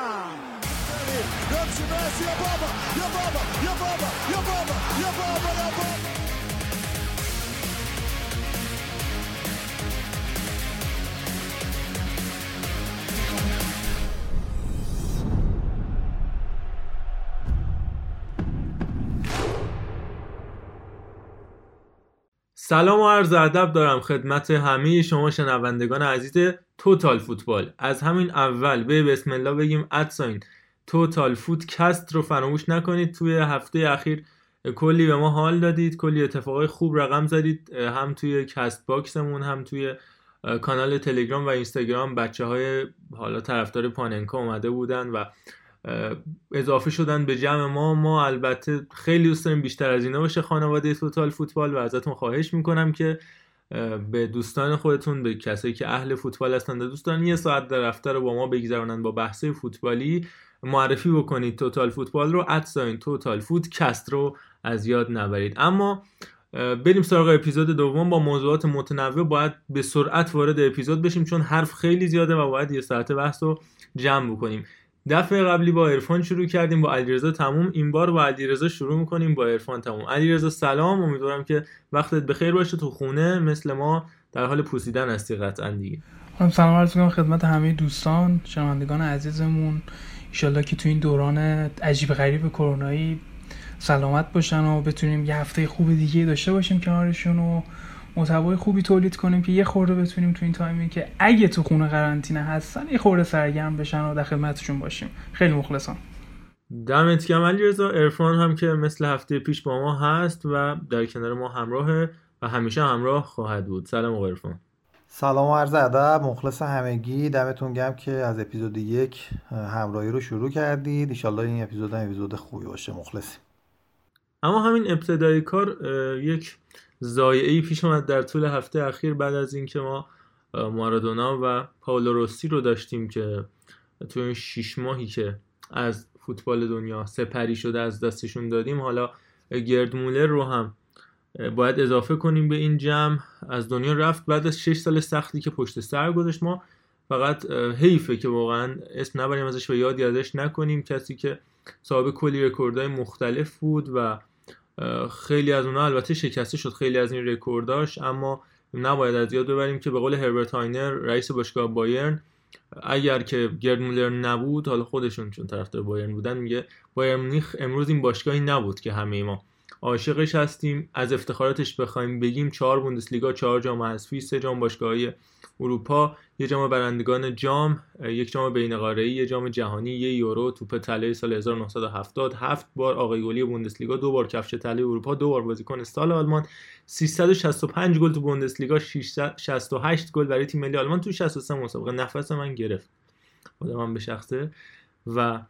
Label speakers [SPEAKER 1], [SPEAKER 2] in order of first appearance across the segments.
[SPEAKER 1] بازی چیه این فوتبال اصلا یا بابا یا بابا یا
[SPEAKER 2] سلام و عرض ادب دارم خدمت همه شما شنوندگان عزیز توتال فوتبال. از همین اول به بسم الله بگیم ادساین Total Footcast رو فراموش نکنید. توی هفته اخیر کلی به ما حال دادید کلی اتفاقای خوب رقم زدید هم توی Castbox مون هم توی کانال تلگرام و اینستاگرام. بچه های حالا طرفدار پاننکا اومده بودن و اضافه شدن به جمع ما ما البته خیلی دوست داریم بیشتر از اینا باشه خانواده Total Football و ازتون خواهش می‌کنم که به دوستان خودتون به کسایی که اهل فوتبال هستن دوست دارن یه ساعت در هفته رو با ما بگذرونن با بحثه فوتبالی معرفی بکنید توتال فوتبال رو ادساین توتال فوت کست رو از یاد نبرید. اما بریم سراغ اپیزود دوم. با موضوعات متنوع باید به سرعت وارد اپیزود بشیم چون حرف خیلی زیاده و باید یه ساعت بحث رو جمع بکنیم. دفعه قبلی با عرفان شروع کردیم با علیرضا تموم. این بار با علیرضا شروع می‌کنیم با عرفان تموم. علیرضا سلام. امیدوارم که وقتت بخیر باشه تو خونه. مثل ما در حال پوسیدن هستی قطعا دیگه.
[SPEAKER 3] سلام عرض می‌کنم خدمت همه دوستان شنوندگان عزیزمون. ایشالله که تو این دوران عجیب غریب کرونایی سلامت باشن و بتونیم یه هفته خوب دیگه داشته باشیم کنارشون و محتوای خوبی تولید کنیم که یه خورده بتونیم تو این تایمی که اگه تو خونه قرنطینه هستن یه خورده سرگرم بشن و در خدمتشون باشیم. خیلی مخلصم.
[SPEAKER 2] دمت گرم علیرضا عرفان هم که مثل هفته پیش با ما هست و در کنار ما همراهه و همیشه همراه خواهد بود. سلام آقا عرفان.
[SPEAKER 4] سلام و عرض ادب. مخلص همگی. دمتون گرم که از اپیزود یک همراهی رو شروع کردید. ایشالله این اپیزود هم اپیزود خوبی باشه. مخلصیم.
[SPEAKER 2] اما همین ابتدای کار یک زایعی پیش اومد در طول هفته اخیر بعد از اینکه ما مارادونا و پاولو روسی رو داشتیم که تو این شیش ماهی که از فوتبال دنیا سپری شده از دستشون دادیم حالا گرد مولر رو هم باید اضافه کنیم به این جمع. از دنیا رفت بعد از 6 سال سختی که پشت سر گذاشت. ما فقط حیفه که واقعا اسم نبریم ازش و یادی ازش نکنیم. کسی که صاحب کلی رکوردهای مختلف بود و خیلی از اونها البته شکسته شد خیلی از این رکورداش اما نباید از یاد ببریم که به قول هربرت هاینر رئیس باشگاه بایرن اگر که گرد مولر نبود حالا خودشون چون طرفدار بایرن بودن میگه بایرن مونیخ امروز این باشگاهی نبود که همه ما عاشقش هستیم. از افتخاراتش بخوایم بگیم چهار بوندسلیگا چهار جام حذفی سه جام باشگاهی اروپا یه جام برندگان جام یک جام بینقاره‌ای یه جام جهانی یه یورو توپ طلای سال 1970 هفت بار آقای گلی بوندسلیگا دو بار کفش طلای اروپا دو بار بازیکن سال آلمان 365 گل تو بوندسلیگا 668 گل برای تیم ملی آلمان تو 63 مسابقه. نفس من گرفت. خودم به شخصه. و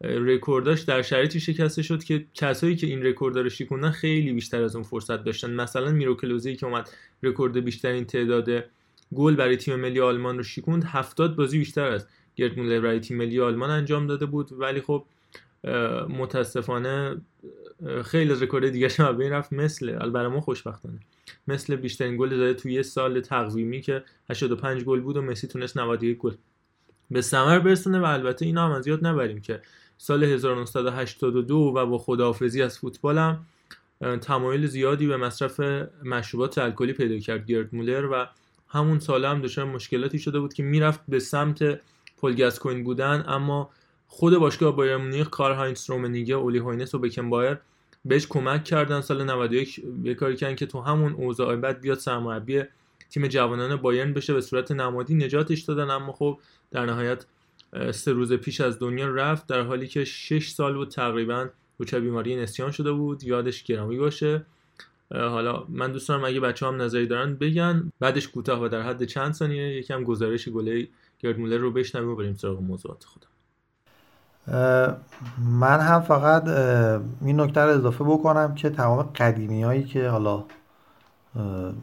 [SPEAKER 2] رکورداش در شرایطی شکسته شد که کسایی که این رکورد رو شکوندن خیلی بیشتر از اون فرصت داشتن. مثلا میروکلوزی که اومد رکورد بیشترین تعداد گل برای تیم ملی آلمان رو شکوند 70 بازی بیشتر از گرد مولر برای تیم ملی آلمان انجام داده بود. ولی خب متاسفانه خیلی از رکورد دیگه هم بین رفت مثل برای ما خوشبختانه مثل بیشترین گل زده توی یه سال تقویمی که 85 گل بود و مسی تونست 91 گل به ثمر برسونه و البته اینا هم از یاد نبریم که سال 1982 و با خداحافظی از فوتبالم تمایل زیادی به مصرف مشروبات الکلی پیدا کرد گرد مولر و همون سال هم دچار مشکلاتی شده بود که می‌رفت به سمت پل گاسکوین بودن اما خود باشگاه بایرن مونیخ کارل هاینس رومنیگه اولی هوینس و بکن باوئر بهش کمک کردن سال 91 یه کاری کردن که تو همون اوضاع بد بیاد سرمربی تیم جوانان بایرن بشه به صورت نمادی نجاتش دادن اما خب در نهایت سه روز پیش از دنیا رفت در حالی که 6 سال بود تقریبا دچار بیماری نسیان شده بود یادش گرامی باشه. حالا من دوست دارم اگه بچه هم نظری دارن بگن. بعدش کوتاه و در حد چند ثانیه یکم گزارش گله گرد مولر رو بشنویم و بریم سراغ موضوعات خودم.
[SPEAKER 4] من هم فقط این نکته رو اضافه بکنم که تمام قدیمی هایی که حالا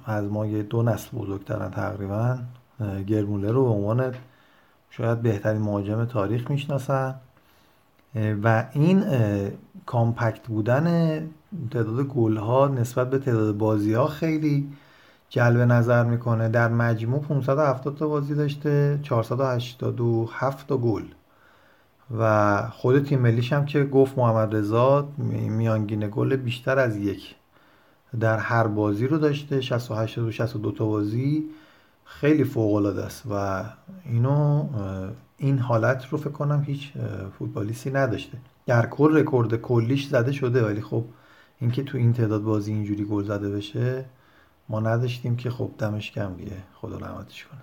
[SPEAKER 4] از ما یه دو نسل بزرگترن تقریبا. گرمولر رو به عنوان شاید بهترین مهاجم تاریخ می‌شناسن. و این کامپکت بودن تعداد گل ها نسبت به تعداد بازی ها خیلی جلب نظر می‌کنه. در مجموع 570 تا بازی داشته 487 تا گل. و خود تیم ملیش هم که گفت محمد رضا میانگین گل بیشتر از یک. در هر بازی رو داشته. 68 و 62 تا بازی خیلی فوق العاده است و اینو این حالت رو فکر کنم هیچ فوتبالیستی نداشته. در کل رکورد کلیش زده شده ولی خب اینکه تو این تعداد بازی اینجوری گل زده بشه ما نداشتیم که خب دمش کم دیگه. خدا رحمتش کنه.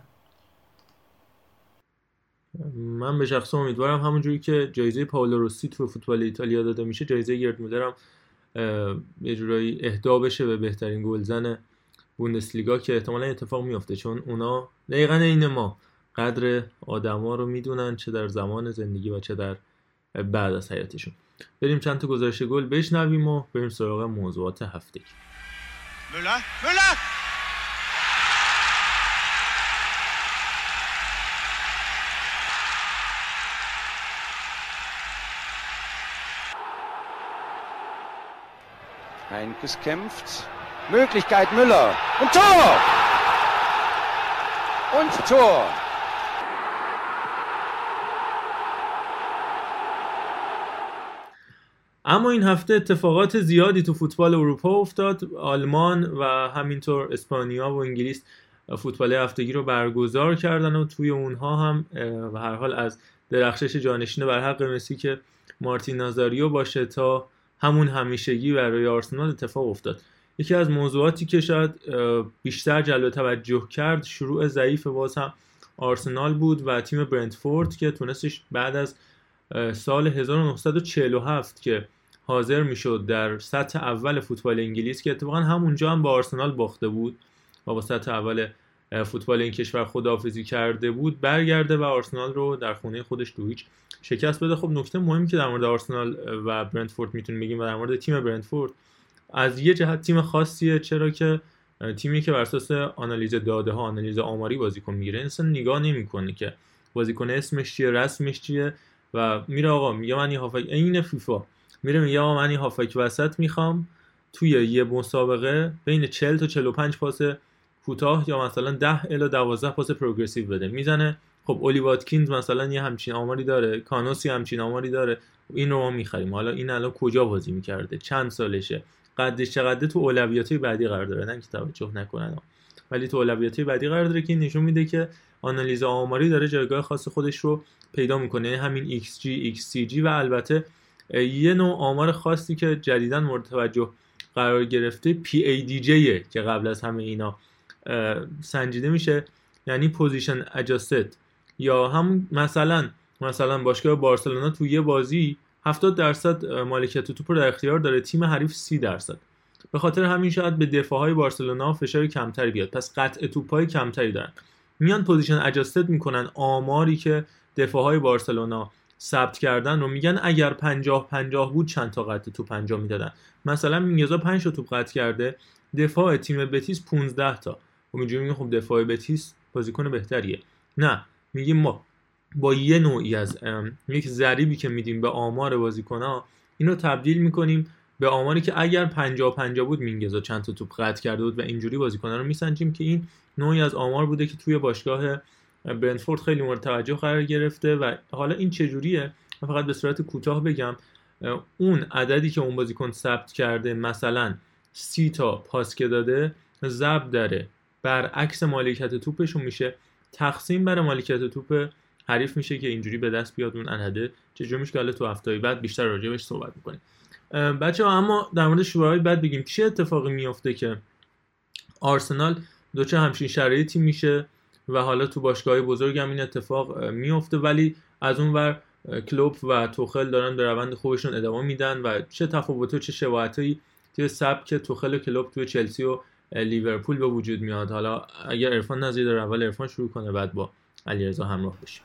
[SPEAKER 2] من به شخص امیدوارم همونجوری که جایزه پاولو روسی تو فوتبال ایتالیا داده میشه جایزه گرد مولر یه جورایی اهدا بشه به بهترین گلزن بوندسلیگا که احتمالا اتفاق میفته چون اونا دقیقا این ما قدر آدما رو می‌دونن چه در زمان زندگی و چه در بعد از حیاتشون بریم چند تا گزارش گل بشنویم و بریم سراغ موضوعات هفته!
[SPEAKER 5] Heinkes kämpft. Möglichkeit Müller. Und Tor! Und Tor!
[SPEAKER 2] اما این هفته اتفاقات زیادی تو فوتبال اروپا افتاد آلمان و همینطور اسپانیا و انگلیس فوتبال هفتگی رو برگزار کردن و توی اونها هم و هر حال از درخشش جانشین بر حق مسی که مارتین نازاریو باشه تا همون همیشگی برای آرسنال اتفاق افتاد. یکی از موضوعاتی که شاید بیشتر جلب توجه کرد شروع ضعیف باز هم آرسنال بود و تیم برنتفورد که تونستش بعد از سال 1947 که حاضر می‌شد در سطح اول فوتبال انگلیس که اتفاقا همونجا هم با آرسنال باخته بود و با سطح اول فوتبال این کشور خداحافظی کرده بود برگرده و آرسنال رو در خونه خودش دو شکست بده. خب نکته مهمی که در مورد آرسنال و برنتفورد می‌تونیم بگیم و در مورد تیم برنتفورد از یه جهت تیم خاصیه. چرا که تیمی که بر اساس آنالیز داده ها آنالیز آماری بازیکن می‌گیره انسان نگاه نمی‌کنه که بازیکن اسمش چیه رسمش چیه و میره آقا میگه من یه هافک عین فیفا. میره میگه آقا من یه هافک وسط می‌خوام توی یه مسابقه بین 40 تا 45 پاس کوتاه یا مثلا 10 الی 12 پاس پروگرسیو بده. می‌زنه. خب اولی واتکینز مثلا یه همچین آماری داره. کانوسی همچین آماری داره. این رو ما می‌خریم. حالا این الان کجا بازی می‌کرده؟ چند سالشه؟ قدش چقدر تو اولویات بعدی قرار داره؟ نه که توجه نکنن. ولی تو اولویات بعدی قرار داره که نشون میده که آنالیز آماری داره جایگاه خاص خودش رو پیدا می‌کنه. یعنی همین XG, XCG و البته یه نوع آمار خاصی که جدیدا مورد توجه قرار گرفته PADJ که قبل از همه اینا سنجیده میشه. یعنی possession adjusted یا هم مثلا مثلا باشگاه بارسلونا تو یه بازی 70 درصد مالکیت توپ رو در اختیار داره. تیم حریف 30 درصد. به خاطر همین شاید به دفاعهای بارسلونا فشار کمتری بیاد. پس قطع توپای کمتری دارن. میان possession adjusted می‌کنن. آماری که دفاعهای بارسلونا ثبت کردن رو میگن اگر 50 50 بود چند تا قطع توپ انجام می‌دادن. مثلا مینگزا 5 تا توپ قطع کرده. دفاع تیم بتیس 15 تا. و اینجوری میگه خب دفاع بتیس بازیکن بهتریه. نه میگیم ما با یه نوعی از یک ضریبی که میدیم به آمار بازیکن‌ها اینو تبدیل می‌کنیم به آماری که اگر 50 50 بود مینگزا چند تا توپ قطع کرده بود و اینجوری بازیکن‌ها رو میسنجیم که این نوعی از آمار بوده که توی باشگاه برنفورد خیلی مورد توجه قرار گرفته و حالا این چجوریه؟ فقط به صورت کوتاه بگم اون عددی که اون بازیکن ثبت کرده مثلا سی تا پاس که داده ضرب داره برعکس مالکیت توپشون میشه. تقسیم بر مالکیت توپ حریف میشه که اینجوری به دست بیاد اون عدده چجوری میشه که تو هفته بعد بیشتر راجع صحبت می‌کنیم. بچه ها اما در مورد شورای بعد بگیم. چه اتفاقی میافته که آرسنال دوچه همچین شرایطی میشه و حالا تو باشگاه بزرگ هم این اتفاق میفته ولی از اون ور کلوب و توخل دارن به روند خوبشون ادامه میدن و چه تفاوت و چه شباهتایی توی سبک توخل و کلوب توی چلسی و لیورپول به وجود میاد. حالا اگر ارفان نظری داره اول ارفان شروع کنه بعد با علیرضا همراه بشه.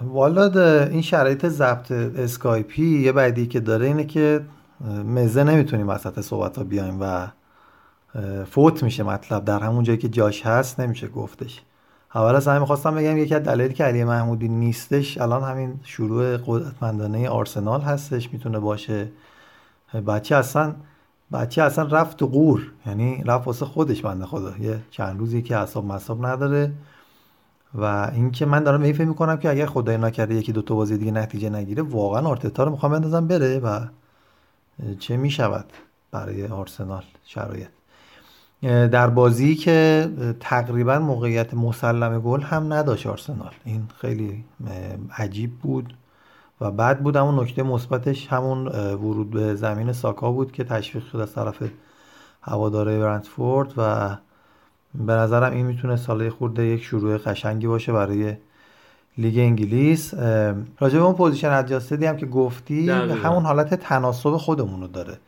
[SPEAKER 4] والا این شرایط ضبط اسکایپی یه بعدی که داره اینه که مزه نمی‌تونیم وسط صحبت ها بیایم و فوت میشه مطلب. در همون جایی که جاش هست نمیشه گفتش. اول از همه می‌خواستم بگم یکی از دلایلی که علی محمودی نیستش الان همین شروع قدرتمندانه آرسنال هستش. می‌تونه باشه. بچه اصلا بچه اصلا رفت تو قور یعنی رفت واسه خودش بنده خدا. یه چند روزی که حساب مصاب نداره. و اینکه من دارم فکر می‌کنم که اگر خدای نکرده یکی دو تا بازی دیگه نتیجه نگیره واقعا آرتتا رو می‌خوام بندازم بره و چه می‌شود برای آرسنال شرایط. در بازی که تقریبا موقعیت مسلم گل هم نداشت آرسنال. این خیلی عجیب بود. و بعد بود همون نکته مثبتش همون ورود به زمین ساکا بود که تشویق شد از طرف هواداره برنتفورد و به نظرم این می‌تونه ساله خورده یک شروع قشنگی باشه برای لیگ انگلیس. راجع به اون possession adjusted ی هم که گفتی همون حالت تناسب خودمون رو داره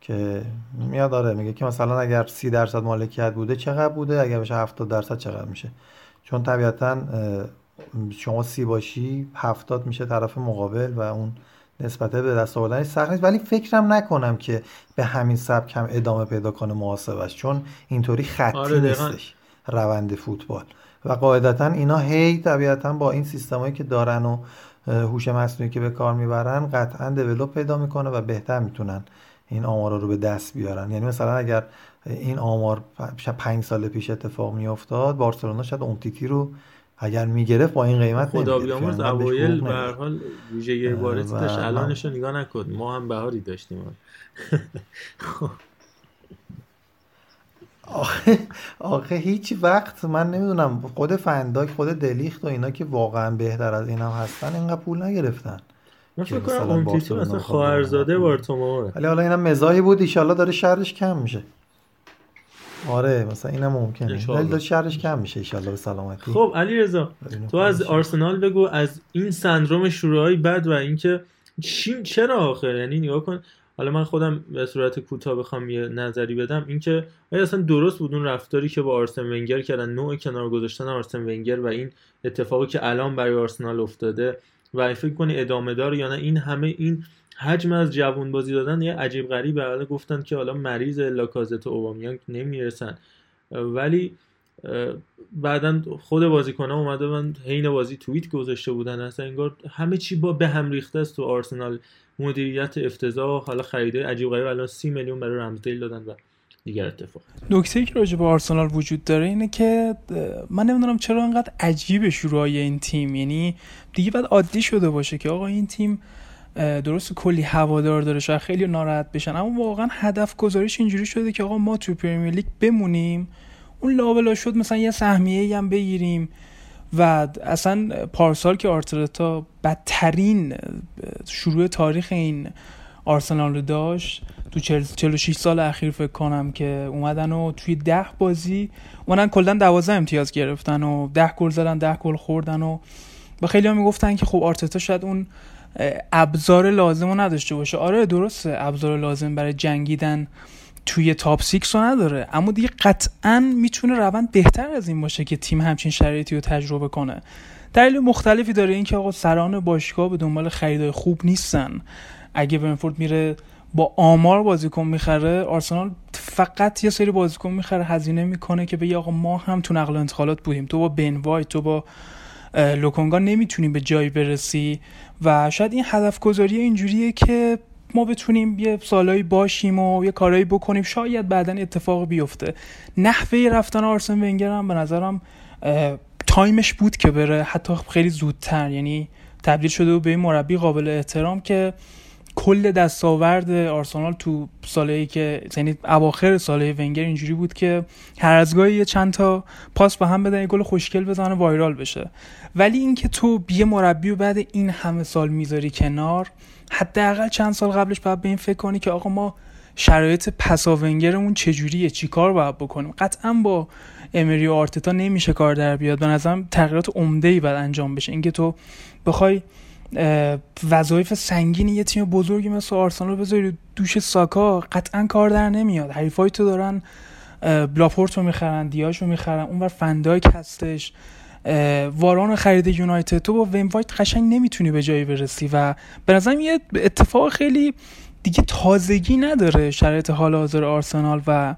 [SPEAKER 4] که میاد داره میگه که مثلا اگر سی درصد مالکیت بوده چقدر بوده؟ اگر بشه 70 درصد چقدر میشه؟ چون طبیعتا شما سی باشی هفتاد میشه طرف مقابل و اون نسبته به دست آوردنش سخت نیست. ولی فکرم نکنم که به همین سبک هم ادامه پیدا کنه محاسبش چون اینطوری خطی آره نیستش روند فوتبال. و قاعدتا اینا هی طبیعتا با این سیستمایی که دارن و هوش مصنوعی که به کار می‌برن قطعا دیولپ پیدا می‌کنه و بهتر می‌تونن این آمارا رو به دست بیارن. یعنی مثلا اگر این آمار پنج سال پیش اتفاق میافتاد بارسلونا شاید امتیتی رو اگر می‌گرفت با این قیمت
[SPEAKER 2] خدا بیامرز اوایل به هر حال ویژگی بارزی داشت. الانش رو نگاه نکن. ما هم بهاری داشتیم.
[SPEAKER 4] خب. آخه, آخه هیچ وقت من نمی‌دونم. خود فنداک خود دلیخت و اینا که واقعا بهتر از اینا هستن اینقدر پول نگرفتن.
[SPEAKER 2] من فکر کنم اون مثلا خواهرزاده بارتوموه
[SPEAKER 4] ولی حالا اینم مزاحی بود. ایشالله داره شرش کم میشه. آره مثلا اینم ممکنه. ولی داره شرش کم میشه ایشالله به سلامتی.
[SPEAKER 2] خب علی رضا تو از آرسنال بگو از این سندروم شروعای بد و اینکه چی چرا آخه؟ یعنی نگاه کن. حالا من خودم به صورت کوتاه بخوام یه نظری بدم. اینکه آیا اصلا درست بود اون رفتاری که با آرسن ونگر کردن. نوع کنار گذاشتن آرسن ونگر و این اتفاقی که الان برای آرسنال افتاده. و فکر کنی ادامه دار یا نه؟ این همه این حجم از جوون بازی دادن یه عجیب غریب حالا گفتن که حالا مریض لاکازت و اوبامیانگ نمی‌رسن. ولی بعدا خود بازیکن ها اومده من حین بازی توییت گذاشته بودن. اصلا انگار همه چی با به هم ریخته است تو آرسنال. مدیریت افتضاح. حالا خریده عجیب غریب. الان سی میلیون برای رمزدیل دادن و دیگر اتفاق.
[SPEAKER 3] نکته که راجع به آرسنال وجود داره اینه که من نمی‌دونم چرا انقدر عجیب شروعای این تیم. یعنی دیگه بعد عادی شده باشه که آقا این تیم درست کلی هوادار داره شاید خیلی ناراحت بشن. اما واقعا هدف گذاریش اینجوری شده که آقا ما تو پرمیر لیگ بمونیم. اون لابلا شد مثلا یه سهمیه هم بگیریم و اصلا پارسال که آرترتا بدترین شروع تاریخ این آرسنال رو داشت. تو 46 سال اخیر فکر کنم که اومدن و توی ده بازی اومدن کلا 12 امتیاز گرفتن و 10 گل زدن 10 گل خوردن و با خیلی هم می‌گفتن که خب آرتتا شاید اون ابزار لازم رو نداشته باشه. آره درسته. ابزار لازم برای جنگیدن توی top six رو نداره. اما دیگه قطعا می‌تونه روند بهتر از این باشه که تیم همچین شرایطی رو تجربه کنه. دلیل مختلفی داره اینکه آقا سران باشگاه به دنبال خریدای خوب نیستن. اگه برنفورد میره با آمار بازیکن می‌خره آرسنال فقط یه سری بازیکن می‌خره هزینه می‌کنه که بگه آقا ما هم تو نقل و انتقالات بودیم. تو با بن وایت تو با لوکونگا نمی‌تونیم به جایی برسی. و شاید این هدف گذاری اینجوریه که ما بتونیم یه سالایی باشیم و یه کارایی بکنیم. شاید بعدا اتفاق بیفته. نحوه رفتن آرسن ونگر هم به نظرم تایمش بود که بره حتی خیلی زودتر. یعنی تبدیل شده و به این مربی قابل احترام که کل دستاورد آرسنال تو سالی که یعنی اواخر ساله ونگر اینجوری بود که هر از گاهی چند تا پاس به هم بدن یه گل خوشگل بزنه viral بشه. ولی اینکه تو یه مربی رو بعد این همه سال می‌ذاری کنار حداقل چند سال قبلش باید به این فکر کنی که آقا ما شرایط پساونگرمون چجوریه؟ چی کار باید بکنیم؟ قطعا با امری و آرتتا نمیشه کار در بیاد. به نظرم تغییرات عمده ای باید انجام بشه. اینکه تو بخوای وظایف سنگین یه تیم بزرگی مثل آرسنال بذاری دوش ساکا قطعا کار در نمیاد. حریفای تو دارن لاپورت رو می‌خرن دیاش رو می‌خرن اونور فندایک هستش. واران خرید یونایتد. تو با بن وایت قشنگ نمی‌تونی به جایی برسی و به نظرم یه اتفاق خیلی دیگه تازگی نداره شرایط حال حاضر آرسنال و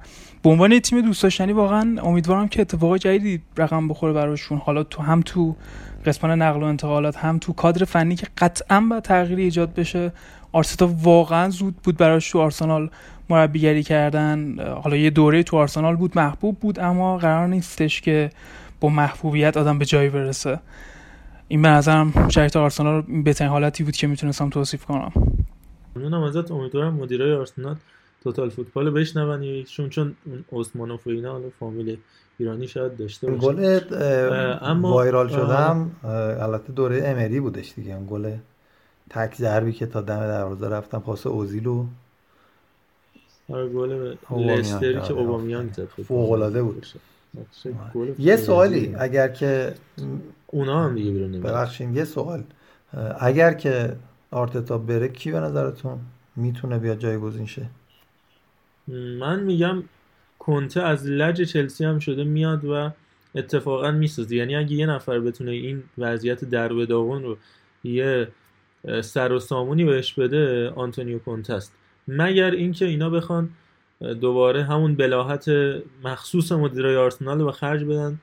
[SPEAKER 3] به عنوان تیم دوست داشتنی واقعا امیدوارم که اتفاق جدیدی رقم بخوره براشون. حالا تو هم تو قسمت نقل و انتقالات هم تو کادر فنی که قطعا با تغییری ایجاد بشه آرتتا واقعا زود بود براش تو آرسنال مربیگری کردن. حالا یه دوره تو آرسنال بود محبوب بود اما قرار نیستش که با محبوبیت آدم به جایی برسه. این به نظرم شرایط آرسنال بهترین حالتی بود که می‌تونستم توصیف کنم.
[SPEAKER 2] ممنونم ازت امیدوارم مدیرای آرسنال توتال فوتبال بشنون چون چون اون عثمانوف و اینا حالا فامیل ایرانی شاید داشته باشه
[SPEAKER 4] گل
[SPEAKER 2] اما-
[SPEAKER 4] وایرال. شدم البته دوره امری بودش دیگه اون گل تک ضربی که تا دم دروازه رفتم پاس اوزیلو
[SPEAKER 2] آره گل لستری که
[SPEAKER 4] کرده.
[SPEAKER 2] اوبامیان کنم.
[SPEAKER 4] فوق‌العاده بود. یه سوالی. اگر که
[SPEAKER 2] اونا هم دیگه بیرون
[SPEAKER 4] ببخشید یه سوال اگر که آرتتا بره کی به نظرتون می‌تونه بیاد جایگزین شه
[SPEAKER 2] من میگم کنته از لج چلسی هم شده میاد و اتفاقا می‌سازه یعنی اگه یه نفر بتونه این وضعیت در به داغون رو یه سر و سامونی بهش بده آنتونیو کنته است. مگر اینکه اینا بخوان دوباره همون بلاهت مخصوص مدیرای آرسنال به خرج بدن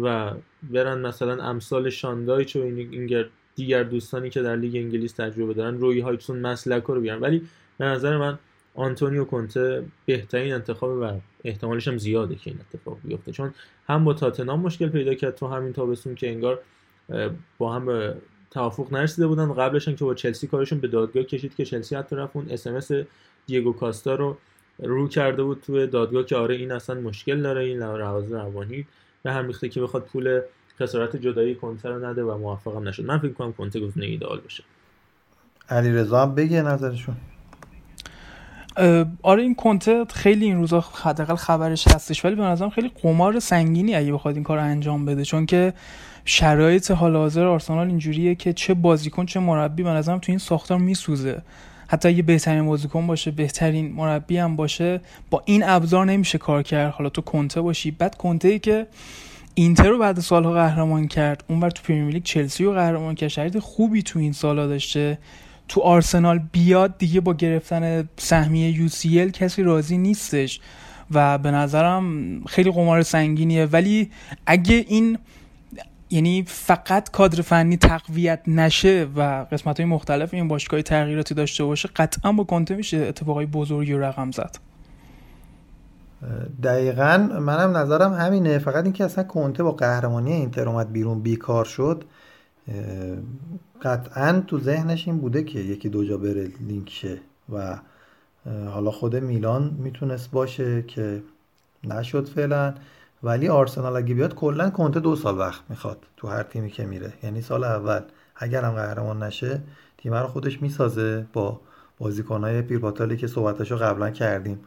[SPEAKER 2] و برن مثلا امثال شان دایچ و این این گر- دیگر دوستانی که در لیگ انگلیس تجربه دارن روی هاجسون مسلک رو بیارن. ولی به نظر من آنتونیو کنته بهترین انتخاب و احتمالش هم زیاده که این اتفاق بیفته. چون هم با تاتنام مشکل پیدا کرد تو همین تابستون که انگار با هم توافق نرسیده بودن. قبلش هم که با چلسی کارشون به دادگاه کشید که چلسی حتی رفت. اون اس دیگو کاستا رو رو کرده بود توی دادگاه که آره این اصلا مشکل داره این لحاظ روانی به هم ریخته که بخواد پول خسارت جدایی کنته رو نده و موفقم نشد. من فکر کنم کنته گزینه ایدئال بشه
[SPEAKER 4] علی رضا هم بگه نظرشون.
[SPEAKER 3] آره این کنته خیلی این روزا حداقل خبرش هستش ولی به نظرم خیلی قمار سنگینی اگه بخواد این کار انجام بده چون که شرایط حال حاضر آرسنال اینجوریه که چه بازیکن چه مربی به نظرم تو این ساختار میسوزه. حتی اگه بهترین بازیکن باشه بهترین مربی هم باشه با این ابزار نمیشه کار کرد. حالا تو کنته باشی. بعد کنته ای که اینتر رو بعد سالها قهرمان کرد اونور تو پرمیر لیگ چلسی رو قهرمان کرد. شرایط خوبی تو این سالا داشته. تو آرسنال بیاد دیگه با گرفتن سهمیه UCL کسی راضی نیستش و به نظرم خیلی قمار سنگینیه. ولی اگه این یعنی فقط کادر فنی تقویت نشه و قسمت های مختلف این باشگاه تغییراتی داشته باشه قطعا با کنته میشه اتفاقای بزرگی رقم زد.
[SPEAKER 4] دقیقا منم نظرم همینه. فقط اینکه اصلا کنته با قهرمانی اینتر اومد بیرون بیکار شد. قطعا تو ذهنش این بوده که یکی دو جا بره لینک شه و حالا خود میلان می‌تونست باشه که نشد فعلا. ولی آرسنال اگه بیاد کلا کنته دو سال وقت می‌خواد تو هر تیمی که میره. یعنی سال اول اگر هم قهرمان نشه تیم رو خودش می‌سازه با بازیکنهای پیرپاتالی که صحبتاشو قبلا کردیم.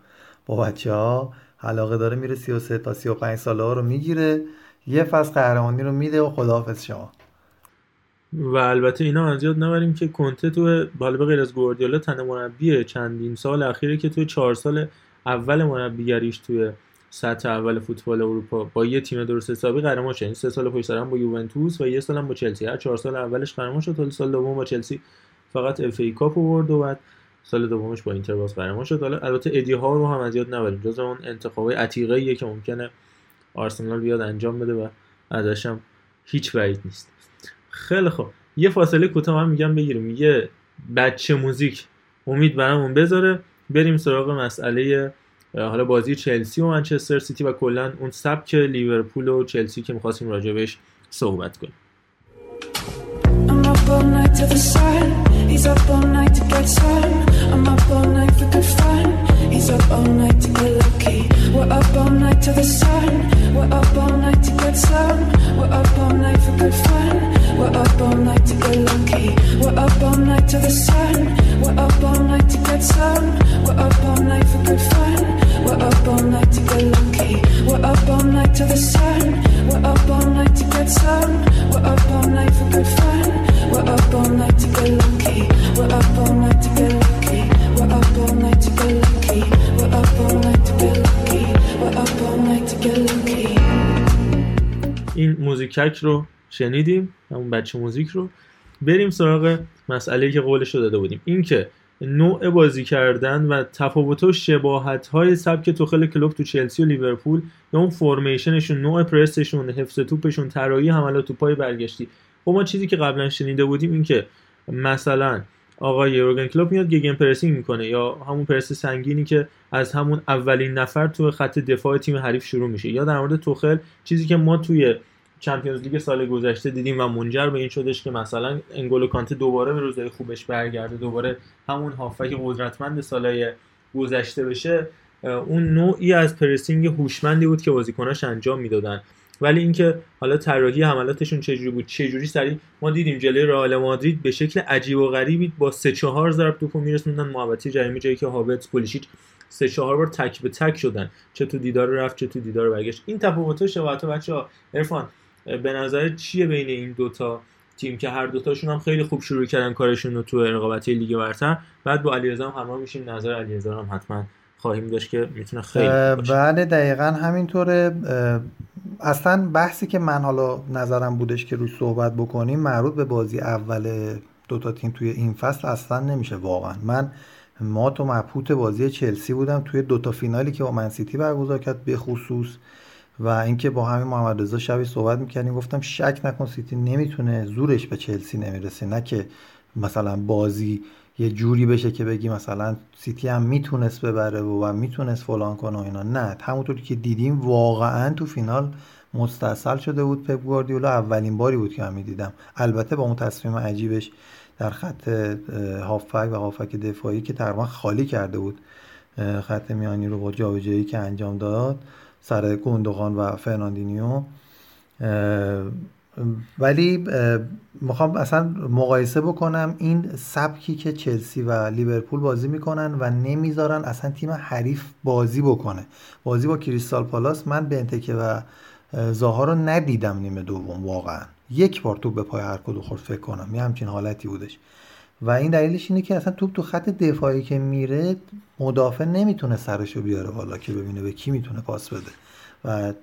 [SPEAKER 4] با بچه ها علاقه داره میره 33 تا 35 ساله ها رو می‌گیره. یه فصل قهرمانی رو میده و خداحافظ شما.
[SPEAKER 2] و البته اینا من زیاد نبریم که کنته تو حالا به غیر از گواردیولا تن مربی چندین سال اخیره که توی چهار سال اول مربیگریش توی سطح اول فوتبال اروپا. با یه تیم درست حسابی قهرمان شد. یعنی سه سال پشت سر با یوونتوس و یه سال هم با چلسی. هر چهار سال اولش قهرمان شد. تا سال دوم با چلسی فقط FA Cup آورد و بعد سال دومش با اینتر باز قهرمان شد. حالا البته ادی هاو رو هم از یاد نبریم. جز اون انتخابای عتیقه که ممکنه آرسنال بیاد انجام بده و ازش هیچ بعید نیست. خیلی خوب. یه فاصله کوتاه من میگم بگیریم. یه بچه موزیک امید برامون بذاره. بریم سراغ مسئله حالا بازی چلسی و منچستر سیتی و کلا اون سبک لیورپول و چلسی که می‌خواستیم راجبش صحبت کنیم.
[SPEAKER 6] We're up all night to get lucky. We're up all night to the sun. We're up all night to get some. We're up all night for good fun. We're up all night to get lucky. We're up all night to the sun. We're up all night to get some. We're up all night for good fun. We're up all night to get lucky. We're up all night to get lucky. We're up all night to get lucky. We're up all night to get lucky. We're up all night to get lucky.
[SPEAKER 2] این موزیکک رو شنیدیم همون بچه موزیک رو. بریم سراغ مسئله که قولش رو داده بودیم. اینکه نوع بازی کردن و تفاوت و شباهت های سبک توخل کلوب تو چلسی و لیورپول یا اون فرمیشنشون نوع پرسشون حفظ توپشون طراحی حملات توپای برگشتی. خب ما چیزی که قبلا شنیده بودیم این که مثلا آقای یورگن کلوب میاد گگن پرسینگ می‌کنه یا همون پرس سنگینی که از همون اولین نفر تو خط دفاع تیم حریف شروع میشه. یا در مورد توخل چیزی که ما توی چمپیونز لیگ سال گذشته دیدیم و منجر به این شدش که مثلا انگولو کانته دوباره به روزهای خوبش برگرده دوباره همون هافک قدرتمند سالهای گذشته بشه. اون نوعی از پرسینگ هوشمندی بود که بازیکناش انجام می‌دادن. ولی اینکه حالا طراحی حملاتشون چجوری بود چجوری سریع ما دیدیم جلوی رئال مادرید به شکل عجیب و غریبی با سه چهار ضرب توپو میرسوندن. محوطه جریمه جایی که هاورتس پولیشیچ سه چهار بار تک به تک شدن. چه تو دیدار رفت چه تو دیدار برگشت. این تفاوت و شباهت بچه‌ها. عرفان به نظر چیه بین این دوتا تیم که هر دوتاشون هم خیلی خوب شروع کردن کارشون رو تو رقابتی لیگ برتر؟ بعد با علیرضا هم همراه میشیم. نظر علیرضا هم حتما خواهیم داشت که می‌تونه خیلی باشه.
[SPEAKER 4] بله دقیقا همینطوره. اصلا بحثی که من حالا نظرم بودش که روش صحبت بکنیم مربوط به بازی اول دوتا تیم توی این فصل اصلا نمیشه واقعا. من ما تو مبهوت بازی چلسی بودم توی دوتا فینالی که با منسیتی برگزار کرد به خصوص و اینکه با همین محمد رضا شبی صحبت می‌کردیم گفتم شک نکن سیتی نمی‌تونه زورش به چلسی نمی‌رسه. نه که مثلا بازی یه جوری بشه که بگی مثلا سیتی هم می‌تونست ببره و, می‌تونست فلان کنه و اینا. نه همونطوری که دیدیم واقعا تو فینال مستأصل شده بود پپ گواردیولا. اولین باری بود که من می‌دیدم. البته با اون تصمیم عجیبش در خط هافبک و هافبک دفاعی که تقریبا خالی کرده بود خط میانی رو با جابجایی که انجام داد. سر گندوغان و فرناندینیو. ولی می‌خوام اصلا مقایسه بکنم این سبکی که چلسی و لیورپول بازی می‌کنن و نمی‌ذارن اصلا تیم حریف بازی بکنه. بازی با کریستال پالاس من به انتکه و زاها رو ندیدم نیمه دوم واقعا. یک بار توپ به پای هر کدوم خورد فکر کنم. یه همچین حالتی بودش. و این دلیلش اینه که اصلا توپ تو خط دفاعی که میره مدافع نمی‌تونه سرشو بیاره بالا که ببینه به کی می‌تونه پاس بده و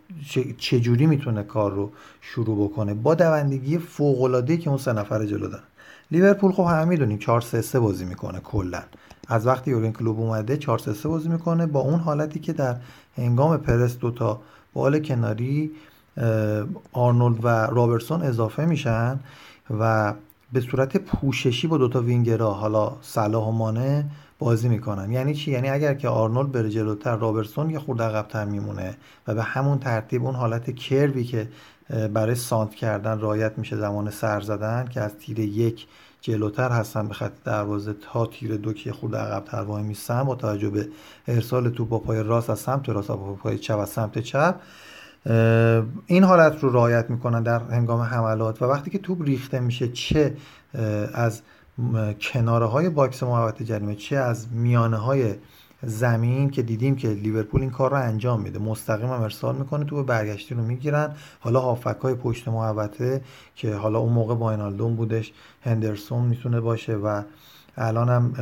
[SPEAKER 4] چجوری می‌تونه کار رو شروع بکنه. با دوندگی فوق العاده که اون سه نفر جلو دارن. لیورپول خب همه می‌دونیم 4 3 3 بازی می‌کنه کلا. از وقتی یورگن کلوپ اومده 4 3 3 بازی می‌کنه با اون حالتی که در هنگام پرس دوتا بال کناری آرنولد و رابرتسون اضافه میشن و به صورت پوششی با دوتا وینگرها حالا صلاح و مانه بازی می‌کنن. یعنی چی؟ یعنی اگر که آرنولد بره جلوتر رابرتسون یه خورده عقبتر میمونه و به همون ترتیب اون حالت کروی که برای سانتر کردن رعایت میشه زمان سر زدن که از تیر یک جلوتر هستن به خط دروازه تا تیر دو که خورده عقبتر وای میستن با توجه به ارسال توپ با پای راست از سمت راست با پای چپ از سمت چپ. این حالت رو رعایت می‌کنن در هنگام حملات و وقتی که توپ ریخته میشه چه از کناره های box محوطه جریمه چه از میانه های زمین که دیدیم که لیورپول این کار رو انجام میده. مستقیم هم ارسال می‌کنه تو برگشتی رو می‌گیرن. حالا هافک های پشت محوطه که حالا اون موقع با اینالدون بودش هندرسون می‌تونه باشه و الان هم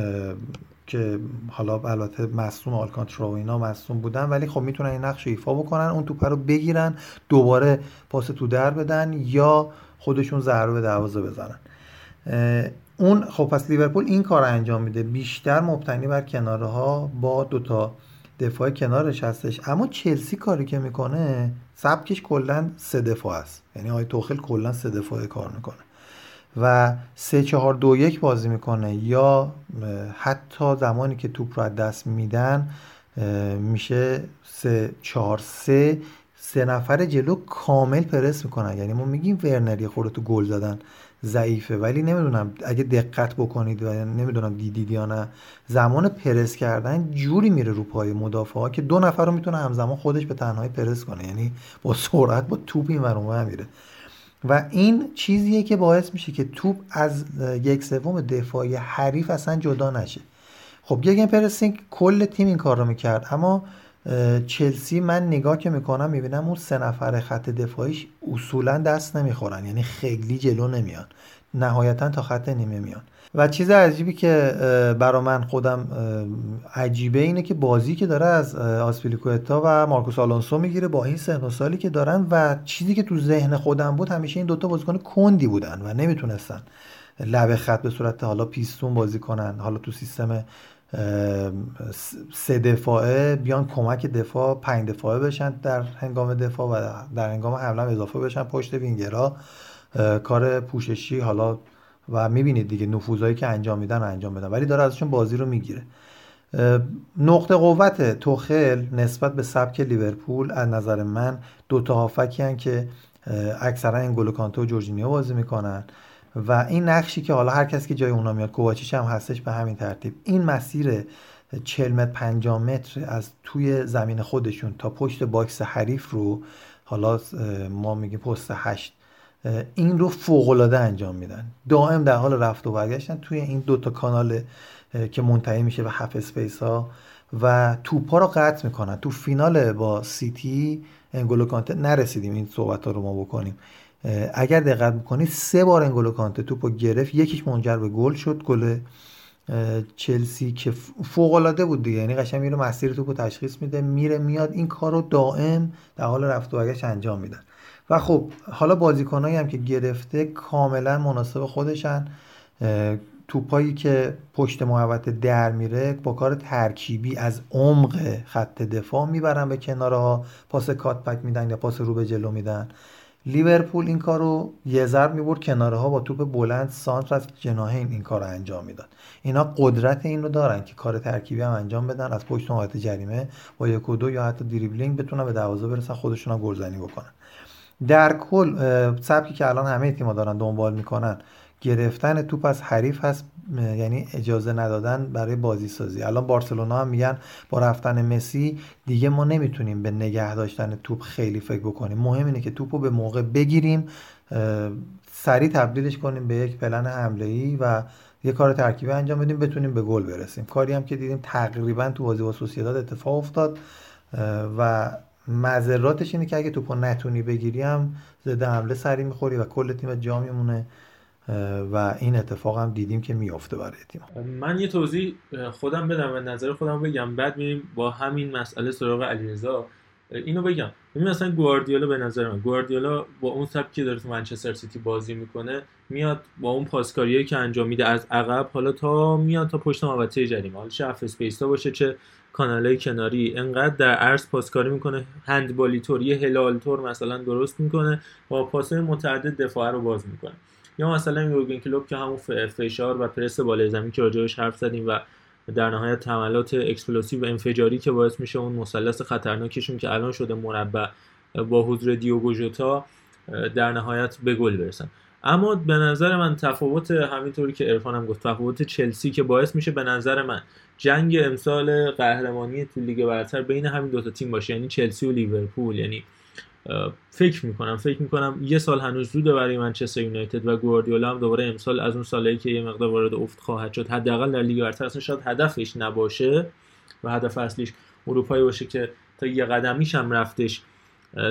[SPEAKER 4] که حالا البته مصوم آلکانترا و اینا مصوم بودن ولی خب می‌تونن این نقش ایفا بکنن اون توپ رو بگیرن دوباره پاس تو در بدن یا خودشون ضربه به دروازه بزنن. اون خب پس لیورپول این کار انجام میده. بیشتر مبتنی بر کناره ها با دوتا دفاع کنارش هستش. اما چلسی کاری که می‌کنه سبکش کلا سه دفاع است. یعنی آقای توخل کلا سه دفاعه کار می‌کنه. و سه چهار دو یک بازی می‌کنه. یا حتی زمانی که توپ رو از دست میدن میشه سه چهار سه سه نفر جلو کامل پرس می‌کنن. یعنی ما میگیم ورنری خورده تو گل زدن ضعیفه. ولی نمی‌دونم اگه دقت بکنید و نمی‌دونم دیدید یا نه زمان پرس کردن جوری میره رو پای مدافع که دو نفر رو می‌تونه همزمان خودش به تنهایی پرس کنه. یعنی با سرعت با توپ این ور میره. و این چیزیه که باعث میشه که توپ از یک سوم دفاعی حریف اصلا جدا نشه. خب یک پرسینگ کل تیم این کار رو می‌کرد اما چلسی من نگاه که می‌کنم می‌بینم اون سه نفر خط دفاعیش اصولا دست نمی‌خورن. یعنی خیلی جلو نمیان. نهایتا تا خط نیمه میان. و چیز عجیبی که برا من خودم عجیبه اینه که بازی که داره از آسپیلیکوتا و مارکوس آلونسو می‌گیره با این سن سالی که دارن و چیزی که تو ذهن خودم بود همیشه این دوتا بازیکن کندی بودن و نمی‌تونستن لبه خط به صورت حالا پیستون بازی کنن. حالا تو سیستم سه دفاعه بیان کمک دفاع پنج دفاعه بشن در هنگام دفاع و در هنگام حمله اضافه بشن پشت وینگرا. کار پوششی حالا و می‌بینید دیگه نفوذهایی که انجام میدن انجام بدن ولی داره ازشون بازی رو می‌گیره. نقطه قوت توخل نسبت به سبک لیورپول از نظر من دو تا هافبکی که اکثرا انگولو کانته و جورجینیو بازی می‌کنن. و این نقشی که حالا هر کسی که جای اونا میاد کوواچیچ هم هستش به همین ترتیب. این مسیر 40 متر 50 متر از توی زمین خودشون تا پشت box حریف رو حالا ما میگیم پست 8 این رو فوق العاده انجام میدن. دائم در حال رفت و برگشتن توی این دوتا کانال که منتهی میشه به half space ها و توپا رو قطع می‌کنن. تو فینال با سیتی انگولو کانته نرسیدیم این صحبت ها رو ما بکنیم. اگر دقت بکنید سه بار انگولو کانته توپو گرفت. یکیش منجر به گل شد. گل چلسی که فوق العاده بود دیگه. یعنی قشنگ میره مسیر توپو تشخیص میده میره میاد. این کار رو دائم در حال رفت و برگشت انجام میدن و خب حالا بازیکنایی هم که گرفته کاملا مناسب خودشن. توپایی که پشت محوطه در میره با کار ترکیبی از عمق خط دفاع می‌برن به کنارها. پاس کات پک میدن یا پاس رو به جلو میدن. لیورپول این کارو یه ضرب می‌برد کناره ها با توپ بلند سانتر از جناهین این کار رو انجام می‌داد. اینا قدرت این رو دارن که کار ترکیبی هم انجام بدن از پشت محوطه جریمه با یک و دو یا حتی دریبلینگ بتونن به دروازه برسن خودشون هم گلزنی بکنن. در کل سبکی که الان همه تیم‌ها دارن دنبال می‌کنن گرفتن توپ از حریف هست یعنی اجازه ندادن برای بازی سازی الان بارسلونا هم میگن با رفتن مسی دیگه ما نمی‌تونیم به نگه داشتن توپ خیلی فکر بکنیم. مهم اینه که توپ رو به موقع بگیریم سریع تبدیلش کنیم به یک پلن حمله ای و یه کار ترکیبی انجام بدیم بتونیم به گل برسیم. کاری هم که دیدیم تقریبا تو بازی با سوسیداد اتفاق افتاد و مضراتش اینه که اگه توپو نتونی بگیری هم حمله سریع می‌خوری و کل تیم جا میمونه و این اتفاق هم دیدیم که میافته برای تیم.
[SPEAKER 2] من یه توضیح خودم بدم و نظر خودم بگم. بعد میریم با همین مسئله سراغ علیرضا. اینو بگم. ببین مثلا گواردیولا به نظر من گواردیولا با اون سبکی که داره تو منچستر سیتی بازی می‌کنه میاد با اون پاسکاریایی که انجام میده از عقب حالا تا میاد تا پشت محوطه جریمه. حالا چه half space باشه چه کانالای کناری. انقدر در عرض پاسکاری می‌کنه هندبالی طور یه هلال طور مثلا درست می‌کنه با پاسهای متعدد دفاع رو باز می‌کنه. یا مثلا یورگن کلوپ که همون فشار و پرس بالای زمین که راجبش حرف زدیم و در نهایت حملات explosive و انفجاری که باعث میشه اون مثلث خطرناکشون که الان شده مربع با حضور دیوگو ژوتا در نهایت به گل برسن. اما به نظر من تفاوت همینطوری که عرفانم گفت تفاوت چلسی که باعث میشه به نظر من جنگ امسال قهرمانی تو لیگ برتر بین همین دوتا تیم باشه یعنی چلسی و لیورپول. یعنی فکر می‌کنم فکر می‌کنم یه سال هنوز زوده برای منچستر یونایتد و گواردیولا هم دوباره امسال از اون سالایی که یه مقدار وارد افت خواهد شد حداقل در لیگ برتر اصلا شاید هدفش نباشه و هدف اصلیش اروپایی باشه که تا یه قدمیش هم رفتش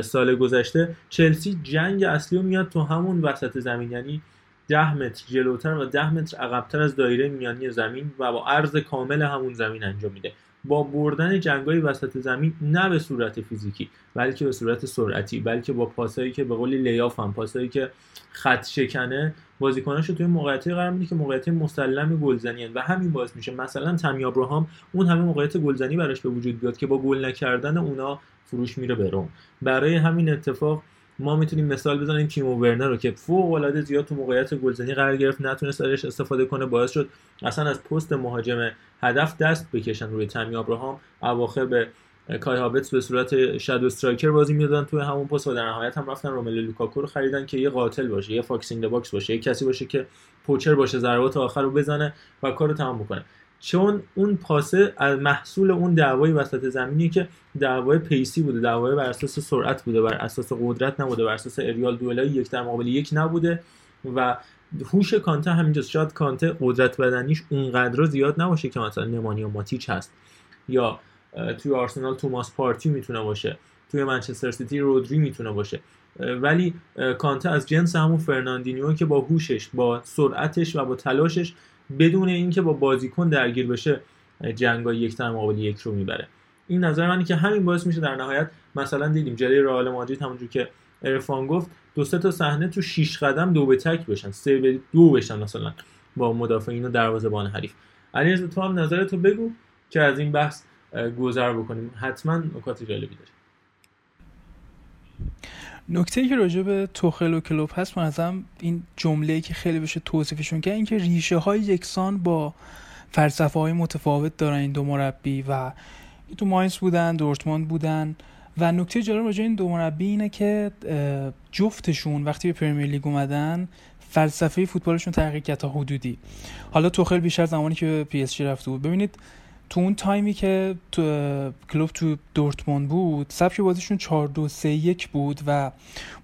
[SPEAKER 2] سال گذشته. چلسی جنگ اصلی رو میاد تو همون وسط زمین یعنی 10 متر جلوتر و 10 متر عقبتر از دایره میانی زمین و با عرض کامل همون زمین انجام میده. با بردن جنگای وسط زمین نه به صورت فیزیکی بلکه به صورت سرعتی بلکه با پاسایی که به قولی لیاف هم پاسایی که خط شکنه بازیکناشو توی موقعیتی قرار میده که موقعیت مسلم گلزنی و همین باعث میشه مثلا تامی ابراهام اون همه موقعیت گلزنی براش به وجود بیاد که با گل نکردن اونا فروش میره به روم. برای همین اتفاق ما می‌تونیم مثال بزنیم تیمو ورنر رو که فوق العاده زیاد تو موقعیت گلزنی قرار گرفت نتونست ازش استفاده کنه باعث شد اصلا از پست مهاجم هدف دست بکشن روی تامی ابراهام. اواخر به کای هاورتس به صورت shadow striker بازی می‌دادن توی همون پست و در نهایت هم رفتن روملو لوکاکو رو خریدن که یه قاتل باشه یه fox in the box باشه یه کسی باشه که poacher باشه ضربات آخر رو بزنه و کارو تمام بکنه. چون اون پاسه از محصول اون دعوای وسط زمینی که دعوای pace ی بوده دعوای بر اساس سرعت بوده بر اساس قدرت نبوده بر اساس aerial duel ای یک در مقابل یک نبوده و هوش کانته همینجاست. شاید کانته قدرت بدنیش اونقدر زیاد نباشه که مثلا نمانیا ماتیچ هست. یا توی آرسنال توماس پارتی می‌تونه باشه. توی منچستر سیتی رودری می‌تونه باشه. ولی کانته از جنس همون فرناندینیو که با هوشش با سرعتش و با تلاشش بدون اینکه با بازیکن درگیر بشه جنگا یک در مقابل یک رو می‌بره. این نظر منه که همین باعث میشه در نهایت مثلا دیدیم جلوی رئال مادرید همونجور که ارفان گفت دو سه تا صحنه تو شیش قدم دو به تک بشن سه به دو بشن مثلا با مدافعین و دروازه‌بان حریف. علیرضا تو هم نظرتو بگو که از این بحث گذر بکنیم. حتما نکات جالبی داری
[SPEAKER 3] نکته که راجع به توخل و کلوب هست من این جمله که خیلی بشه توصیفشون که اینکه ریشه های یکسان با فلسفه های متفاوت دارن این دو مربی و تو ماینس بودن دورتموند بودن. و نکته جالب راجع این دو مربی اینه که جفتشون وقتی به پرمیر لیگ اومدن فلسفه فوتبالشون تغییر کرد تا حدودی. حالا توخل بیشتر زمانی که به پی اس جی رفته بود. ببینید تو اون تایمی که تو کلوب تو دورتموند بود سبک بازیشون 4 2 3 1 بود و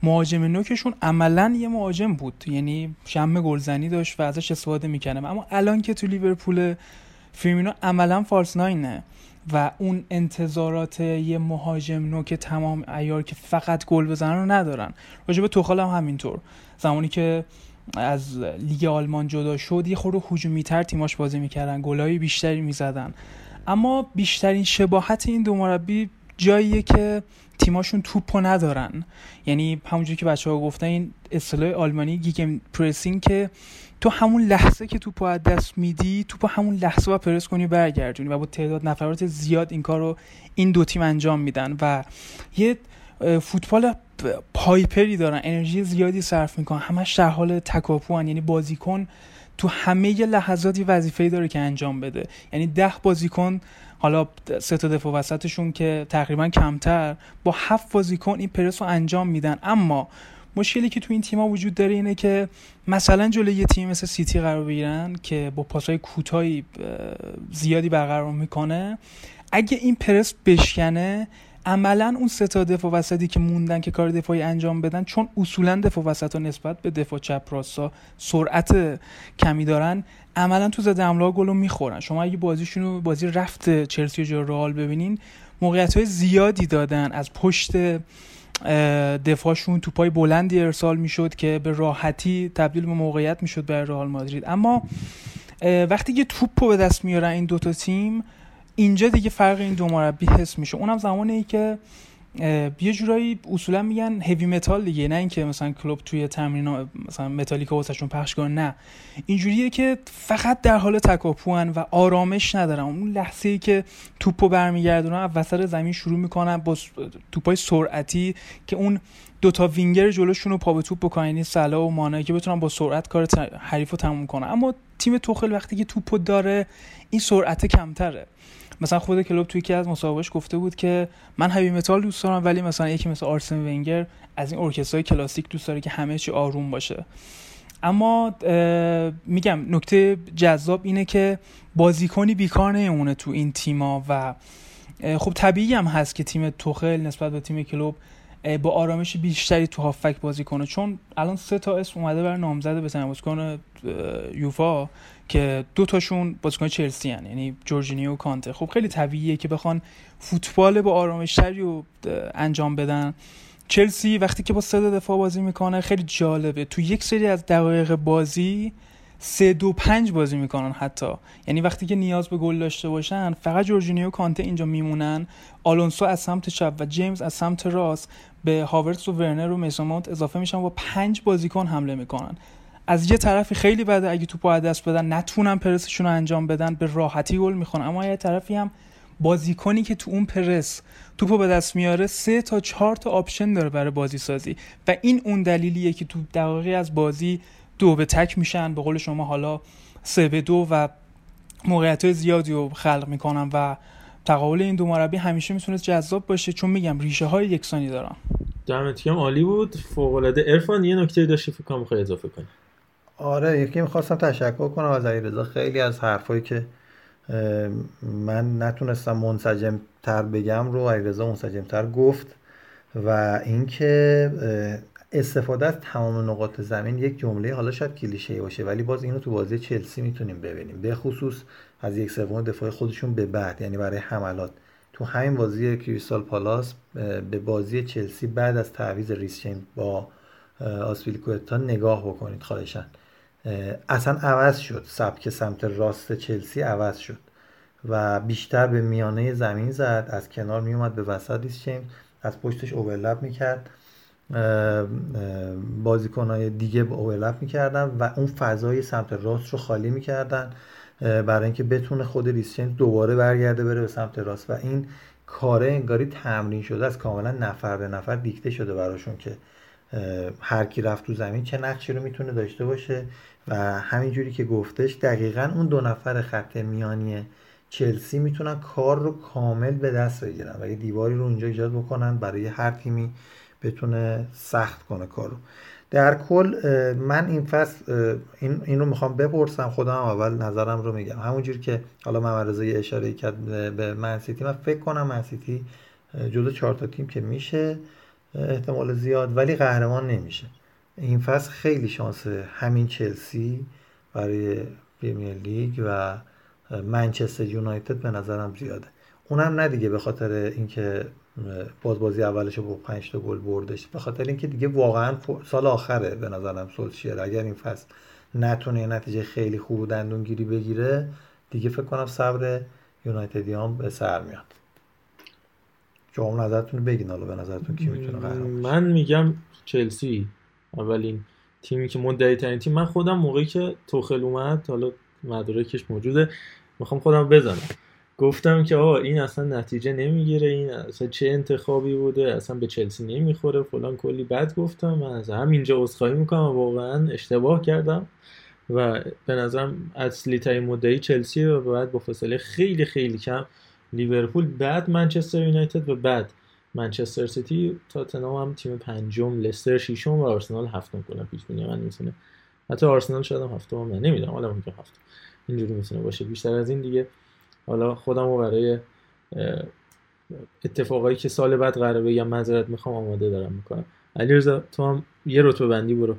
[SPEAKER 3] مهاجم نوکشون عملا یه مهاجم بود. یعنی شم گلزنی داشت و ازش استفاده می‌کنه اما الان که تو لیورپول فیرمینو عملا false nine ه. و اون انتظارات یه مهاجم نوک تمام عیار که فقط گل بزنن رو ندارن. راجع به توخل هم همینطور. زمانی که از لیگ آلمان جدا شد یه خورده هجومی‌تر تیماش بازی می‌کردن گلای بیشتری می‌زدن. اما بیشترین شباهت این دو مربی جاییه که تیماشون توپو ندارن. یعنی همونجوری که بچه ها گفتن این اصطلاح آلمانی gegenpressing که تو همون لحظه که توپو از دست میدی توپو همون لحظه با پرس کنی برگردونی و با تعداد نفرات زیاد این کار رو این دو تیم انجام میدن و یه فوتبال پایپری دارن انرژی زیادی صرف می‌کنن همش در حال تکاپو یعنی بازیکن تو همه لحظاتی وظیفه داره که انجام بده. یعنی ده بازیکن حالا سه تا دفاع وسطشون که تقریبا کمتر با هفت بازیکن این پرس رو انجام میدن. اما مشکلی که تو این تیما وجود داره اینه که مثلا جلوی یه تیم مثل سیتی قرار بگیرن که با پاسای کوتاهی زیادی برقرار می‌کنه اگه این پرس بشکنه عملا اون سه تا دفاع وسطی که موندن که کار دفاعی انجام بدن چون اصولا دفاع وسط ها نسبت به دفاع چپ راستا سرعت کمی دارن عملا تو زده حمله گل می‌خورن. شما اگه بازیشون رو بازی رفت چلسی و رئال ببینین موقعیت های زیادی دادن از پشت دفاعشون پای بلندی ارسال می‌شد که به راحتی تبدیل به موقعیت می‌شد برای رئال مادرید. اما وقتی که توپ رو به دست میارن این دوتا تیم اینجا دیگه فرق این دو مربی حس میشه. اونم زمانی که یه جورایی اصولا میگن هیوی متال دیگه نه اینکه مثلا کلوب توی تمرین مثلا متالیکا واسهشون پخش کنه نه. اینجوریه که فقط در حال تکاپوان و آرامش ندارن. اون لحظه ای که توپو برمیگردونن از وسط زمین شروع می‌کنن با توپای سرعتی که اون دوتا وینگر جلوشون رو پا به توپ بکنن یعنی صلاح و مانه که بتونن با سرعت کار حریف رو تموم کنن. اما تیم توخل وقتی که توپو داره این سرعت کمتره. مثلا خود کلوب توی یکی از مسابقه‌هاش گفته بود که من heavy metal دوست دارم ولی مثلا یکی مثل آرسن ونگر از این ارکسترهای کلاسیک دوست داره که همه چی آروم باشه. اما میگم نکته جذاب اینه که بازیکنی بیکار نمیمونه تو این تیما و خب طبیعی هم هست که تیم توخل نسبت به تیم کلوب با آرامش بیشتری تو هافک بازی کنه. چون الان سه تا اسم اومده بر نامزد به بازیکن یوفا. که دو تاشون بازیکن چلسی هن. یعنی جورجینیو و کانته. خب خیلی طبیعیه که بخوان فوتبال با آرامشتری رو انجام بدن. چلسی وقتی که با سه دفاع بازی می‌کنه خیلی جالبه. تو یک سری از دقایق بازی سه دو پنج بازی می‌کنن حتی. یعنی وقتی که نیاز به گل داشته باشن فقط جورجینیو و کانته اینجا میمونن. آلونسو از سمت چپ و جیمز از سمت راست. به هاورتس و ورنر و میسون اضافه میشن و پنج بازیکن حمله می‌کنن. از یه طرفی خیلی بده اگه توپو از دست بدن نتونن پرسشون رو انجام بدن به راحتی گل می‌خونن اما یه طرفی هم بازیکنی که تو اون پرس توپو به دست میاره سه تا چهار تا option داره برای بازی سازی و این اون دلیلیه که تو دقایقی از بازی دو به تک میشن. به قول شما حالا سه به دو و موقعیت زیادی رو خلق می‌کنن و تقابل این دو مربی همیشه می‌تونست جذاب باشه. چون میگم ریشه های یکسانی دارن.
[SPEAKER 2] دمت عالی بود. فوق العاده عرفان یه نکته داشتی فکر کنم اضافه کنی.
[SPEAKER 4] آره یکی می‌خواستم تشکر کنم از علیرضا. خیلی از حرفایی که من نتونستم منسجم تر بگم رو علیرضا منسجم تر گفت و اینکه استفاده از تمام نقاط زمین یک جمله حالا شاید کلیشه باشه ولی باز اینو تو بازی چلسی می‌تونیم ببینیم. به خصوص از یک سوم دفاع خودشون به بعد یعنی برای حملات. تو همین بازی کریستال پالاس به بازی چلسی بعد از تعویض ریس با آسپیلیکوئتا نگاه بکنید خواهشا اصلا عوض شد. سبک سمت راست چلسی عوض شد و بیشتر به میانه زمین زد. از کنار میومد به وسط ریس از پشتش اوورلپ می‌کرد. بازیکنهای دیگه اوورلپ می‌کردن و اون فضای سمت راست رو خالی می‌کردن برای اینکه بتونه خود ریسچن دوباره برگرده بره به سمت راست. و این کاره انگاری تمرین شده از کاملا نفر به نفر دیکته شده براشون که هر کی رفت تو زمین چه نقشی رو می‌تونه داشته باشه. و همینجوری که گفتش دقیقا اون دو نفر خط میانی چلسی می‌تونن کار رو کامل به دست بگیرن و یه دیواری رو اونجا ایجاد بکنن برای هر تیمی بتونه سخت کنه کارو در کل من این فصل این, این رو می‌خوام بپرسم خودم اول نظرم رو میگم. همونجور که حالا محمد اشاره کرد به منسیتی من فکر کنم منسیتی جزو چهار تا تیم که میشه احتمال زیاد ولی قهرمان نمیشه. این فصل خیلی شانس همین چلسی برای پریمیر لیگ و منچستر یونایتد به نظرم زیاده. اونم نه دیگه به خاطر اینکه باز بازی اولش با 5 تا گل بردش به خاطر اینکه دیگه واقعا سال آخره به نظرم سولشیر اگر این فصل نتونه نتیجه خیلی خوب و دندونگیری بگیره دیگه فکر کنم صبر یونایتدیان به سر میاد. شما نظرتون بگین حالا به نظرتون کی می‌تونه قهرمان
[SPEAKER 2] من میگم چلسی. اولین تیمی که مدعی ترین تیم. من خودم موقعی که توخل اومد حالا مدارکش موجوده می‌خوام خودم بزنم. گفتم که آقا این اصلا نتیجه نمی‌گیره این اصلا چه انتخابی بوده اصلا به چلسی نمی‌خوره فلان کلی بد گفتم. من از همینجا عذرخواهی می‌کنم واقعا اشتباه کردم. و به نظرم اصلی ترین مدعی چلسی و بعد با فاصله خیلی خیلی کم لیورپول بعد منچستر یونایتد و بعد منچستر سیتی تاتنهام هم تیم پنجم لستر ششم و آرسنال هفتم. کنه پیش بینی من می‌تونه. حتی آرسنال شاید هم هفتم. هم نمی‌دونم حالا ممکن هفتم اینجوری می‌تونه باشه. بیشتر از این دیگه. حالا خودم رو برای اتفاقایی که سال بعد قراره بگم معذرت می‌خوام آماده دارم می‌کنم. علیرضا تو هم یه رتبه بندی برو.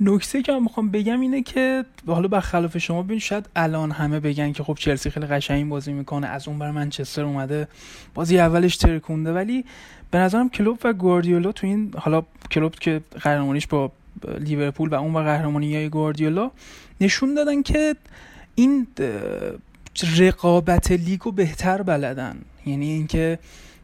[SPEAKER 3] نکته که من می‌خوام بگم اینه که حالا برخلاف شما ببین شاید الان همه بگن که خب چلسی خیلی قشنگ بازی می‌کنه از اون بر منچستر اومده بازی اولش ترکونده. ولی به نظرم کلوب و گواردیولا تو این حالا کلوب که قهرمانیش با لیورپول و اون و قهرمانی های گواردیولا نشون دادن که این رقابت لیگو بهتر بلدن. یعنی اینکه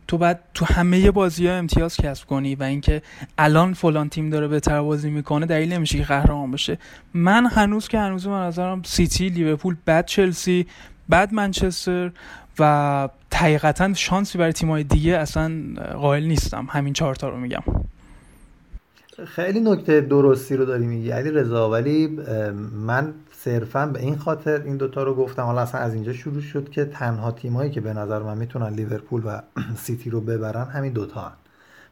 [SPEAKER 3] تو بعد تو همه بازی ها امتیاز کسب کنی و اینکه الان فلان تیم داره بهتر بازی می‌کنه دلیل نمیشه که قهرمان بشه. من هنوز که هنوز من نظرم سیتی لیورپول بعد چلسی بعد منچستر و حقیقتا شانسی برای تیمای دیگه اصلا قائل نیستم. همین چهارتا رو میگم.
[SPEAKER 4] خیلی نکته درستی رو داری میگی علی رضا ولی من صرفا به این خاطر این دوتا رو گفتم. حالا اصلا از اینجا شروع شد که تنها تیمایی که به نظر من می‌تونن لیورپول و سیتی رو ببرن همین دوتا هن.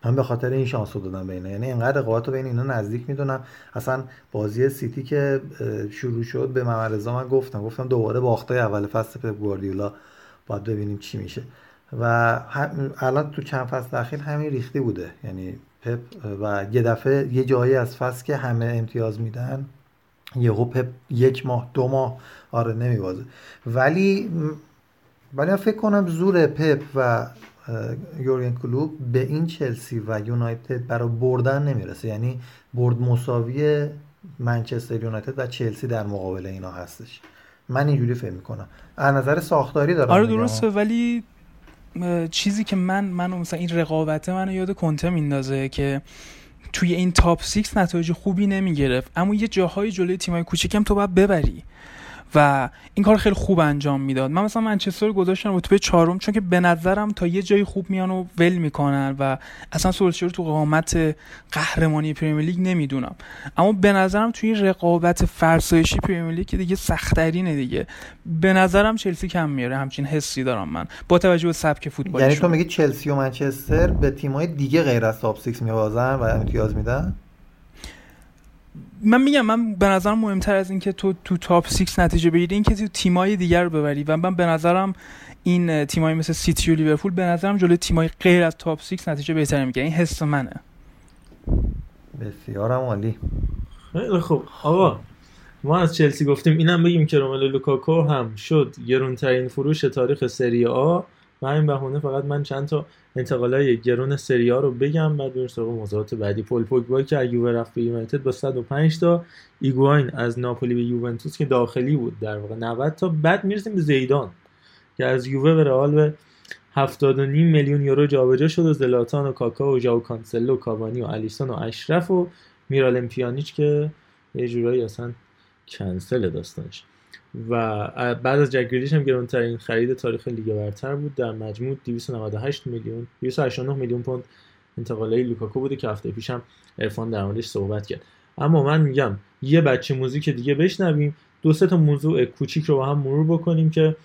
[SPEAKER 4] من به خاطر این شانس رو دادم بینه یعنی اینقدر رقابت رو بین اینا نزدیک می‌دونم. اصلا بازی سیتی که شروع شد به محمد رضا من گفتم. گفتم دوباره باخته اول فصل پپ گواردیولا. باید ببینیم چی میشه. و الان تو چند فصل اخیر همین ریختی بوده. یعنی پپ و یه دفعه یه جایی از فصل که همه امتیاز میدن یهو پپ یک ماه دو ماه آره نمیبازه. ولی ولی فکر کنم زور پپ و یورگن کلوب به این چلسی و یونایتد برای بردن نمی‌رسه. یعنی برد مساوی منچستر یونایتد و چلسی در مقابل اینا هستش. من اینجوری فکر می‌کنم. از نظر ساختاری دارم
[SPEAKER 3] آره درسته ولی چیزی که من منو مثلا این رقابته منو یاد کنته میندازه که توی این تاپ 6 نتایج خوبی نمی‌گرفت. اما یه جاهای جلوی تیمای کوچیکم تو باید ببری. و این کار خیلی خوب انجام می‌داد. من مثلا منچستر گذاشتم رتبه چهارم چون که به نظرم تا یه جایی خوب میان و ول می‌کنن و اصلا سولشر تو قامت قهرمانی پریمیر لیگ نمی‌دونم. اما به نظرم توی رقابت فرسایشی پریمیر لیگ که دیگه سختترینه دیگه. به نظرم چلسی کم میاره همچین حسی دارم من. با توجه به سبک فوتبال
[SPEAKER 4] یعنی تو میگی چلسی و منچستر به تیمای دیگه غیر از top 6 می‌بازن و امتیاز میدن؟
[SPEAKER 3] من میگم من به نظرم مهمتر از اینکه تو تو top 6 نتیجه بگیری اینکه تو تیمای دیگر رو ببری. و من به نظرم این تیمای مثل سیتی و لیورپول به نظرم جلوی تیمای غیر از top 6 نتیجه بهتری می‌گیره این حس منه.
[SPEAKER 4] بسیارم عالی.
[SPEAKER 2] خیلی خوب. آقا ما از چلسی گفتیم اینم بگیم که روملو لوکاکو هم شد گرونترین فروش تاریخ سری آ. و همین بهونه فقط من چند تا انتقالای گرون سری آ رو بگم بعد بریم سراغ موضوعات بعدی. پل پوگبا که از یووه رفت به یونایتد با 105 تا هیگواین از ناپولی به یوونتوس که داخلی بود در واقع 90 تا. بعد می‌رسیم به زیدان که از یووه به رئال به 70 و نیم میلیون یورو جابجا شد و زلاتان و کاکا و ژائو کانسلو و کاوانی و آلیسون و اشرف و میرالم پیانیچ که یه جورایی اصلا کنسل داستانش. و بعد از جک هم گرونترین خرید تاریخ لیگ برتر بود. در مجموع 298 میلیون 289 میلیون پوند انتقالای لوکاکو بوده که هفته پیشم عرفان در موردش صحبت کرد. اما من میگم یه بچه موزیک دیگه بشنویم. دو سه تا موضوع کوچیک رو با هم مرور بکنیم که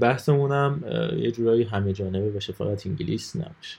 [SPEAKER 2] بحثمون هم یه جورایی همه جانبه بشه فقط انگلیس نباشه.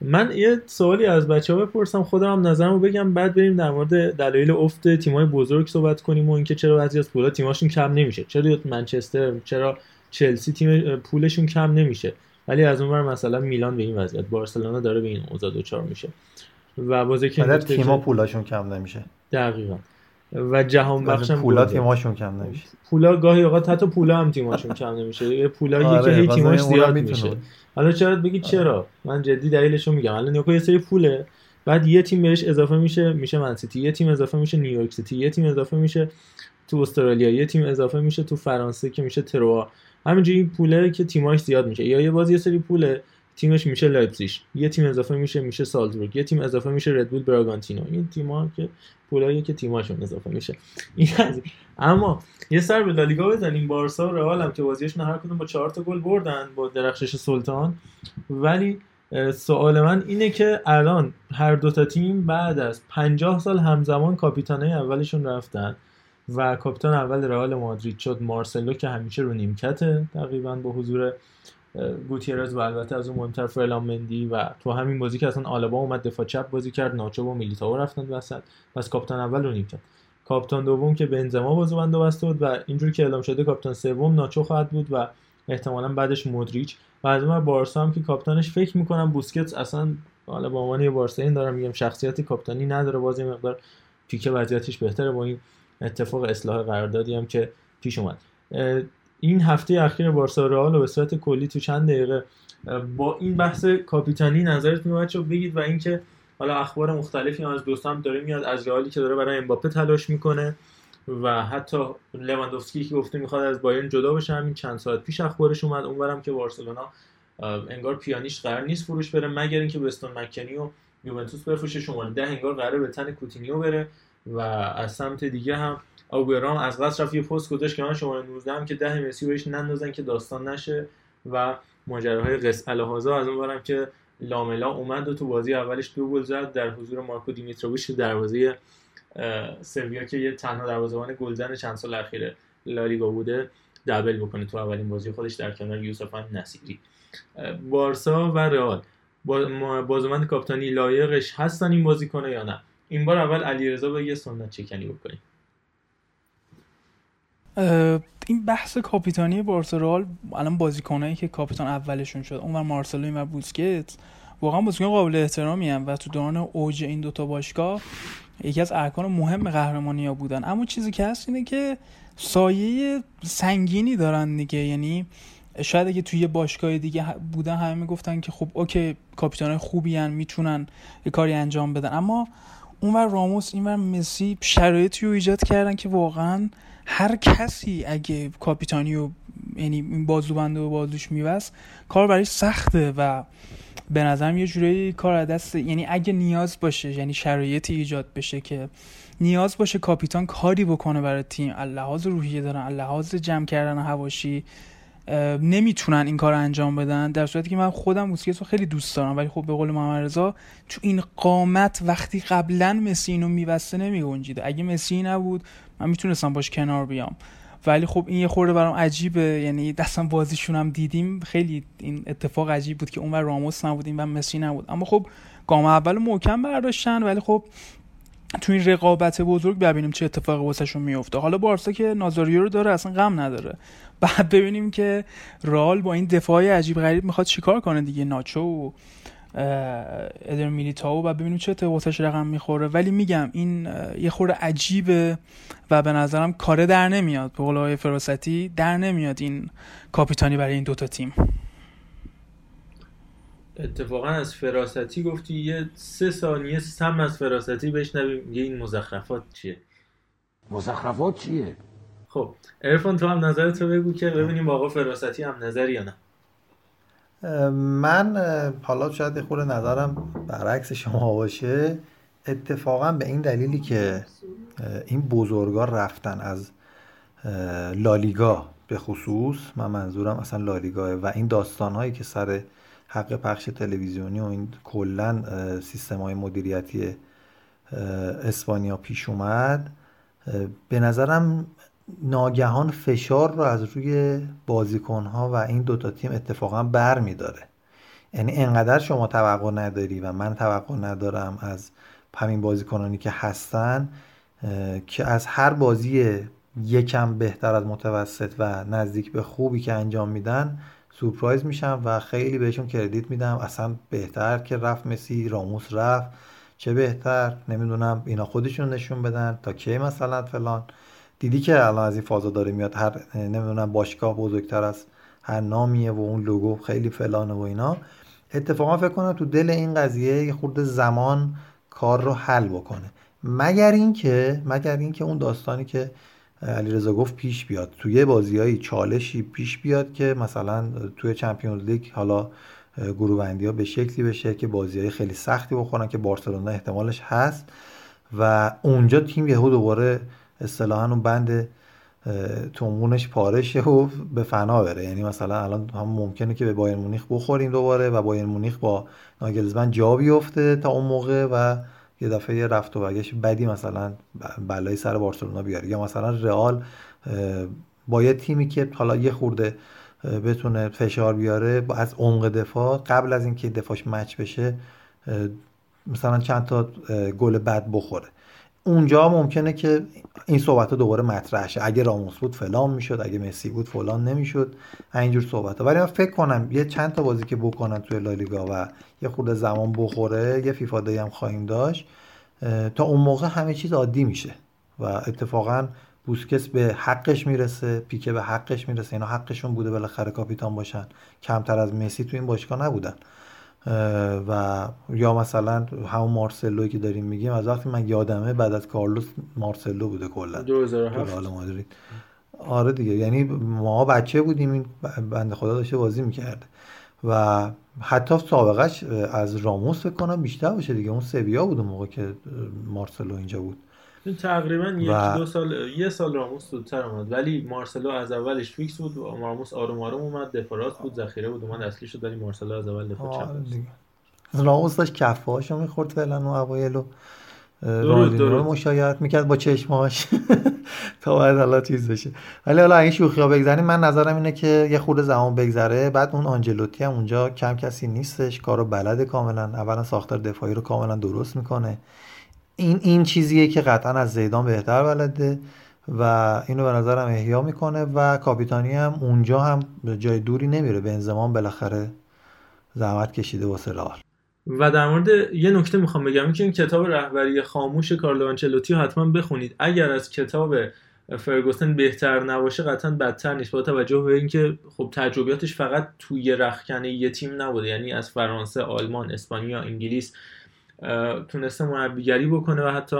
[SPEAKER 2] من یه سوالی از بچه ها بپرسم خودم هم نظرمو بگم بعد بریم در مورد دلایل افت تیمای بزرگ صحبت کنیم و اینکه چرا بعضی از پولا تیماشون کم نمیشه. چرا منچستر چرا چلسی تیم پولشون کم نمیشه؟ ولی از اون ور مثلا میلان به این وضعیت بارسلونا داره به این اوضاع دچار میشه. و بازی که
[SPEAKER 4] بعد تیما پولاشون کم نمیشه.
[SPEAKER 2] دقیقا. و جهان بخش هم
[SPEAKER 4] پولا تیماشون کم نمیشه.
[SPEAKER 2] پولا گاهی اوقات حتی پولا هم تیماشون کم نمیشه. یه پولایی
[SPEAKER 4] آره،
[SPEAKER 2] که هی تیماش زیاد میشه. حالا چرا بگید چرا؟ من جدی دلیلشو میگم. الان نیوکو یه سری پوله. بعد یه تیم بهش اضافه میشه میشه من سیتی. یه تیم اضافه میشه نیویورک سیتی. یه تیم اضافه میشه تو استرالیا. یه تیم اضافه میشه تو فرانسه که میشه تروا همینجوری این پوله که تیماش زیاد میشه. یا یه باز یه سری پوله. تیمش میشه لایپزیگ یه تیم اضافه میشه میشه سالزبورگ. یه تیم اضافه میشه ردبول براگانتینو. این تیم‌ها که پولایی که تیماشون اضافه میشه. این از. اما یه سر به لالیگا بزنیم. بارسا و رئال هم که بازیشون هر کدوم با چهار تا گل بردن با درخشش سلطان. ولی سوال من اینه که الان هر دو تا تیم بعد از 50 سال همزمان کاپیتانای اولشون رفتن و کاپیتان اول رئال مادرید شد مارسلو که همیشه رو نیمکته تقریبا با حضور گوتیرز و البته از اون مهمتر فرلان مندی و تو همین بازی که اصلا آلبا اومد دفاع چپ بازی کرد ناچو و میلیتائو رفتن وسط. پس کاپیتان اول رو نیمکت. کاپیتان دوم که بنزما بازوبند بسته بود و اینجور که اعلام شده کاپیتان سوم ناچو خواهد بود و احتمالا بعدش مودریچ. و از اون بارسا هم که کاپیتانش فکر می‌کنم بوسکتس اصلا حالا به عنوان یه بارسایی دارم میگم شخصیت کاپیتانی نداره باز یه مقدار پیک وضعیتش بهتره با این اتفاق اصلاح قراردادی هم که پیش اومد. این هفته اخیر بارسا رئال رو به صورت کلی تو چند دقیقه با این بحث کاپیتانی نظرتون رو بچه‌ها بگید و اینکه حالا اخبار مختلفی از دو سمت داره میاد از رئالی که داره برای امباپه تلاش می‌کنه و حتی لواندوفسکی که گفته می‌خواد از بایرن جدا بشه همین چند ساعت پیش اخبارش اومد اونورم که بارسلونا انگار پیانیش قرار نیست فروش بره مگر اینکه وستون مکنی و یوونتوس بفروشه شماره ده انگار قرار به تن کوتینیو بره و از سمت دیگه هم آگوئرو هم از قصد رفت یه پست گذاشت که من شماره 19 هم که ده مسی بهش نندازن که داستان نشه و ماجراهای قس علی هذا. از اون برم که لاملا اومد و تو بازی اولش دو گل زد در حضور مارکو دیمیتروویچ دروازه سویا که یه تنها دروازه‌بان گلزن چند سال اخیر لالیگا بوده دبل بکنه تو اولین بازی خودش در کنار یوسف نصیری. بارسا و رئال. با ما- بازوبند کاپیتانی لایقش هستن این بازی کنه یا نه؟ این بار اول علیرضا بگه سنت چکنی بکنیم.
[SPEAKER 3] این بحث کاپیتانی بارسا الان بازیکنایی که کاپیتان اولشون شد اونور مارسلو اینور بوسکت واقعا بازیکن قابل احترامی هم و تو دوران اوج این دوتا باشگاه یکی از ارکان مهم قهرمانی ها بودن. اما چیزی که هست اینه که سایه سنگینی دارن دیگه. یعنی شاید اگه توی باشگاه دیگه بودن همه می‌گفتن که خب اوکی کاپیتان خوبی هن می‌تونن یه کاری انجام بدن. اما اونور راموس اینور مسی شرایطی رو ایجاد کردن که واقعا هر کسی اگه کاپیتانی و یعنی این بازوبند و بازوش میبست کار برای سخته و به نظرم یه جورایی کار دست یعنی اگه نیاز باشه یعنی شرایطی ایجاد بشه که نیاز باشه کاپیتان کاری بکنه برای تیم اللحاظ روحیه دارن اللحاظ جمع کردن هواشی نمی‌تونن این کار انجام بدن در صورتی که من خودم موسیقی رو خیلی دوست دارم ولی خب به قول محمد رضا تو این قامت وقتی قبلا مسی اینو میبسته نمیگنجیده. اگه مسی نبود من می‌تونستم باش کنار بیام. ولی خب این یه خورده برام عجیبه یعنی دستم بازیشون هم دیدیم خیلی این اتفاق عجیب بود که اونور راموس نبود این و مسی نبود. اما خب گام اول محکم برداشتن ولی خب تو این رقابت بزرگ ببینیم چه اتفاقی واسهشون میفته حالا بارسا که نازاریو رو داره اصلا غم نداره. بعد ببینیم که رال با این دفاعی عجیب غریب می‌خواد چیکار کنه دیگه ناچو و ادر میلیتاو و ببینیم چه اتفاقاتش رقم می‌خوره. ولی میگم این یه خورده عجیبه و به نظرم کاره در نمیاد. به قول فراستی در نمیاد این کاپیتانی برای این دوتا تیم.
[SPEAKER 2] اتفاقا از فراستی گفتی یه سه ثانیه سم از فراستی بشنویم. یه این مزخرفات چیه؟
[SPEAKER 7] مزخرفات چیه؟
[SPEAKER 2] خب ارفان تو هم نظرت رو بگو که ببینیم آقا فراستی هم نظری یا نه.
[SPEAKER 4] من حالا شاید خود نظرم برعکس شما باشه. اتفاقا به این دلیلی که این بزرگار رفتن از لالیگا به خصوص من منظورم اصلا لالیگاه و این داستان هایی که سر حق پخش تلویزیونی و این کلا سیستم های مدیریتی اسپانیا پیش اومد به نظرم ناگهان فشار رو از روی بازیکنها و این دوتا تیم اتفاقا بر میداره. یعنی انقدر شما توقع نداری و من توقع ندارم از همین بازیکنانی که هستن که از هر بازی یکم بهتر از متوسط و نزدیک به خوبی که انجام میدن سورپرایز میشم و خیلی بهشون کردیت میدم. اصلا بهتر که رفت مسی راموس رفت چه بهتر؟ نمی‌دونم اینا خودشون نشون بدن تا کی مثلا فلان. دیدی که الان از این فازا داره میاد هر نمی‌دونم باشگاه بزرگتر از هر نامیه و اون لوگو خیلی فلانه و اینا. اتفاقا فکر کنم تو دل این قضیه یه خورده زمان کار رو حل بکنه. مگر اینکه مگر اینکه اون داستانی که علیرضا گفت پیش بیاد. توی بازیایی چالشی پیش بیاد که مثلا توی چمپیونز لیگ حالا گروه بندی ها به شکلی بشه که بازی های خیلی سختی بخورن که بارسلونا احتمالش هست و اونجا تیم یهو دوباره اصطلاحا اون بند تومونش پارشه و به فنا بره. یعنی مثلا الان هم ممکنه که به بایر مونیخ بخوریم دوباره و بایر مونیخ با ناگلزمن جا بیفته تا اون موقع و یه دفعه رفت و برگشت بدی مثلا بلای سر بارسلونا بیاره. یا مثلا رئال با یه تیمی که حالا یه خورده بتونه فشار بیاره از عمق دفاع قبل از اینکه دفاعش مچ بشه مثلا چند تا گل بد بخوره. اونجا ممکنه که این صحبت ها دوباره مطرح شه. اگه راموس بود فلان می‌شد اگه مسی بود فلان نمی‌شد. اینجور صحبت ها ولی من فکر کنم یه چند تا بازی که بکنن توی لالیگا و یه خورده زمان بخوره یه فیفا هم خواهیم داشت تا اون موقع همه چیز عادی میشه و اتفاقا بوسکس به حقش می‌رسه پیکه به حقش می‌رسه. اینا حقشون بوده بالاخره کاپیتان باشن. کمتر از مسی تو این باشگاه نبودن. و یا مثلا همون مارسلو که داریم میگیم از وقتی من یادمه بعد از کارلوس مارسلو بوده کلا.
[SPEAKER 2] 2007
[SPEAKER 4] مادرید. آره دیگه یعنی ما بچه بودیم این بنده خدا داشته بازی می‌کرده و حتی سابقش از راموس فکر کنم بیشتر باشه دیگه اون سویا بود اون موقع که مارسلو اینجا بود.
[SPEAKER 2] تقریبا یک دو سال یه سال راموس زودتر اومد. ولی مارسلو از اولش فیکس بود و راموس آروم آروم اومد. دفاراست بود ذخیره بود اومد اصلی شد ولی مارسلو از اول دفاع چپ
[SPEAKER 4] راموس داشت کفهاشو می‌خورد فعلا اون اوایل رو مشایعت می‌کرد با چشماش تا بعد حالا چیز بشه. ولی حالا این شوخی ها بگذاریم من نظرم اینه که یه خورده زمان بگذره. بعد اون آنجلوتی هم اونجا کم کسی نیستش. کارو بلده کاملا. اولا ساختار دفاعی رو کاملا درست می‌کنه. این این چیزیه که قطعا از زیدان بهتر بلده و اینو به نظرم احیا می‌کنه و کاپیتانی هم اونجا هم جای دوری نمیره. به انزمان بالاخره زحمت کشیده واسه رئال
[SPEAKER 2] و در مورد یه نکته می‌خوام بگم که این کتاب رهبری خاموش کارلو آنچلوتی حتما بخونید. اگر از کتاب فرگوسن بهتر نباشه قطعا بدتر نیست. با توجه به اینکه خب تجربیاتش فقط توی رخکنه یه تیم نبوده یعنی از فرانسه، آلمان، اسپانیا، انگلیس تونسته مربیگری بکنه و حتی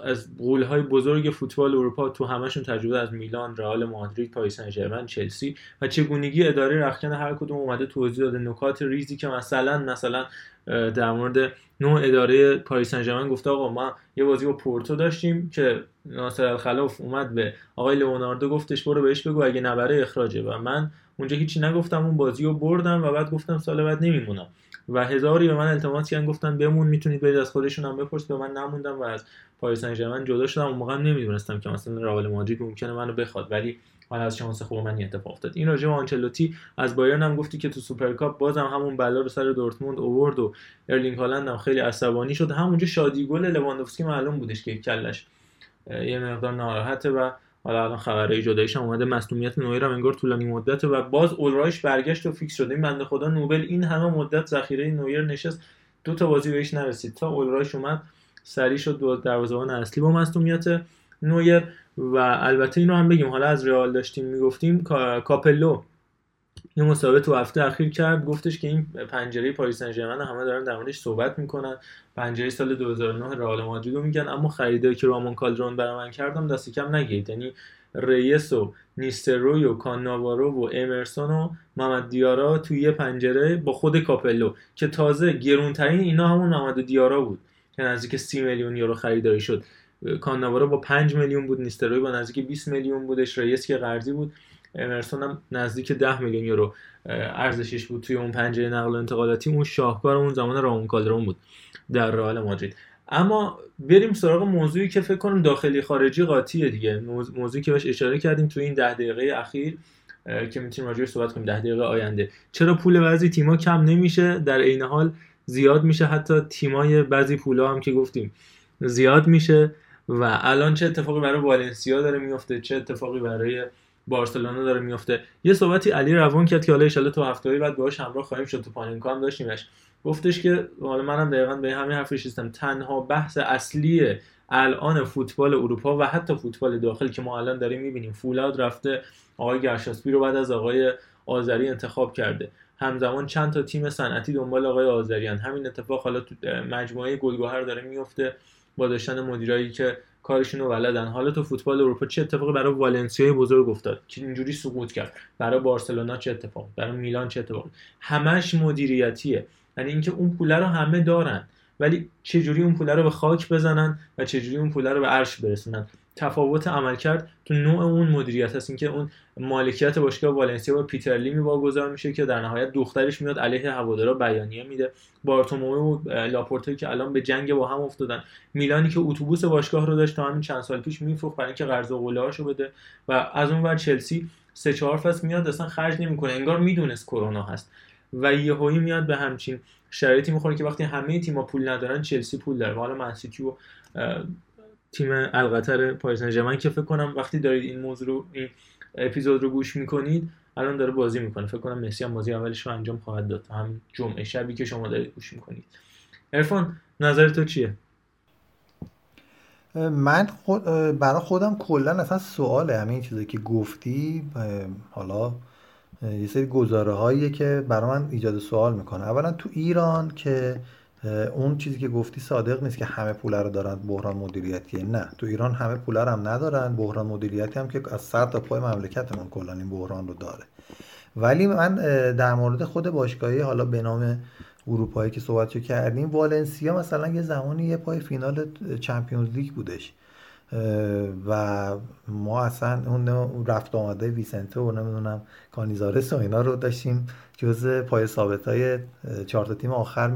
[SPEAKER 2] از های بزرگ فوتبال اروپا تو همشون تجربه از میلان، رئال مادرید، پاریس سن چلسی و چگونگی اداره رخکن هر کدوم اومده توضیح داده. نکات ریزی که مثلا مثلا در مورد نوع اداره پاریس سن گفته آقا ما یه بازی با پورتو داشتیم که ناصر الخلاف اومد به آقای لئوناردو گفتش برو بهش بگو اگه نبره اخراجه. و من اونجا هیچی نگفتم اون بازی رو بردم و بعد گفتم سال بعد نمیمونم. و هزاری به من التماس کردن گفتن بمون می‌تونید برید از خودشون هم بپرس. به من نموندم و از پاریس سن ژرمن جدا شدم. اون موقع نمی‌دونستم که مثلا رئال مادرید ممکنه منو بخواد. ولی حالا از شانس خوب من اتفاق افتاد. این راجع به آنچلوتی از بایرن هم گفتی که تو سوپرکاپ بازم همون بلا رو سر دورتموند آورد و ارلینگ هالند هم خیلی عصبانی شد. همونجا شادی گل لواندوفسکی معلوم بودش که کلش یه مقدار ناراحته و حالا الان خبرهای جداییش هم اومده مصدومیت نویر هم انگار طولانی مدته و باز اولرایش برگشت و فیکس شده. این بنده خدا نوبل این همه مدت ذخیره نویر نشست. دو تا بازی بهش نرسید. تا اولرایش اومد سریع شد دروازه‌بان اصلی با مصدومیت نویر و البته اینو هم بگیم. حالا از رئال داشتیم می‌گفتیم کاپلو یه مصاحبه تو هفته اخیر کرد گفتش که این پنجره پاریس سن ژرمن همه دارن در موردش صحبت می‌کنن. پنجره سال 2009 رئال مادرید رو میگن اما خریدایی که رامون کالدرون برای من کردم دست کم نگید یعنی ریس و نیستلروی و کاناوارو و امرسون و محمد دیارا توی یه پنجره با خود کاپلو که تازه گرونترین اینا همون محمد دیارا بود که نزدیک 30 میلیون یورو خریداری شد. کاناوارو با 5 میلیون بود نیستلروی با نزدیک 20 میلیون بودش. ریس که قرضی بود. امرسون هم نزدیک 10 میلیون یورو ارزشش بود توی اون پنجره نقل و انتقالاتی. اون شاهکار اون زمان رامون کالدرون بود در رئال مادرید. اما بریم سراغ موضوعی که فکر کنم داخلی خارجی قاطیه دیگه. موضوعی که بهش اشاره کردیم توی این ده دقیقه اخیر که می‌تونیم راجعش صحبت کنیم. ده دقیقه آینده. چرا پول بعضی تیما کم نمیشه؟ در عین حال زیاد میشه. حتی تیمای بعضی پولا هم که گفتیم زیاد میشه. و الان چه اتفاقی برای والنسیا داره میفته چه اتفاقی برای بارسلونا داره میفته. یه صحبتی علی روان کرد که حالا ان تو هفته بعد باهاش همراه خواهیم شد تو پانینکا هم داشتیمش. گفتش که حالا منم دقیقا به همین حرف رسیدم تنها بحث اصلی الان فوتبال اروپا و حتی فوتبال داخل که ما الان داریم می‌بینیم فولاد رفته آقای گرشاسپی رو بعد از آقای آذری انتخاب کرده. همزمان چند تا تیم صنعتی دنبال آقای آذریان همین اتفاق حالا تو مجموعه گلگهر داره میفته با داشتن مدیرایی که کارشون رو بلدن حالا تو فوتبال اروپا چه اتفاقی برای والنسیا بزرگ افتاد؟ که اینجوری سقوط کرد؟ برای بارسلونا چه اتفاق برای میلان چه اتفاقی؟ همش مدیریتیه. یعنی اینکه اون پوله رو همه دارن. ولی چجوری اون پوله رو به خاک بزنن و چجوری اون پوله رو به عرش برسونن؟ تفاوت عملکرد تو نوع اون مدیریت هست. اینکه اون مالکیت باشگاه والنسیا با پیتر لیمی واگذار میشه که در نهایت دخترش میاد علیه هوادارا بیانیه میده. بارتومو و لاپورتو که الان به جنگ با هم افتادن. میلانی که اتوبوس باشگاه رو داشت تا همین چند سال پیش میفروخت برای اینکه قرض و قوله‌هاشو بده و از اون ور چلسی سه چهار فصل میاد اصلا خرج نمی‌کنه. انگار می‌دونست کرونا هست. و یهویی میاد به همچین شرایطی می‌خوره که وقتی همه تیم‌ها پول ندارن چلسی پول داره. حالا منسیتی و تیم القطر پاریس سن که فکر کنم وقتی دارید این موضوع رو این اپیزود رو گوش می‌کنید الان داره بازی می‌کنه. فکر کنم مسی هم بازی اولش رو انجام خواهد داد. هم جمعه شبی که شما دارید گوش می‌کنید. ارفان نظر تو چیه؟
[SPEAKER 4] من خود برای خودم کلا اصلا سواله. همین چیزی که گفتی حالا یه سری گزاره هاییه که برای من ایجاد سوال می‌کنه. اولا تو ایران که اون چیزی که گفتی صادق نیست که همه پول رو دارن بحران مدیریتی نه تو ایران همه پول رو هم ندارن. بحران مدیریتی هم که از سر تا پای مملکتمون کلا این بحران رو داره. ولی من در مورد خود باشگاهی حالا به نام اروپایی که صحبت کردیم والنسیا مثلا یه زمانی یه پای فینال چمپیونز لیگ بودش. و ما اصلا اون رفت آمده ویسنته و نمی‌دونم کانیزارس و اینا رو داشتیم جز پای ثابت های چهار تیم آخر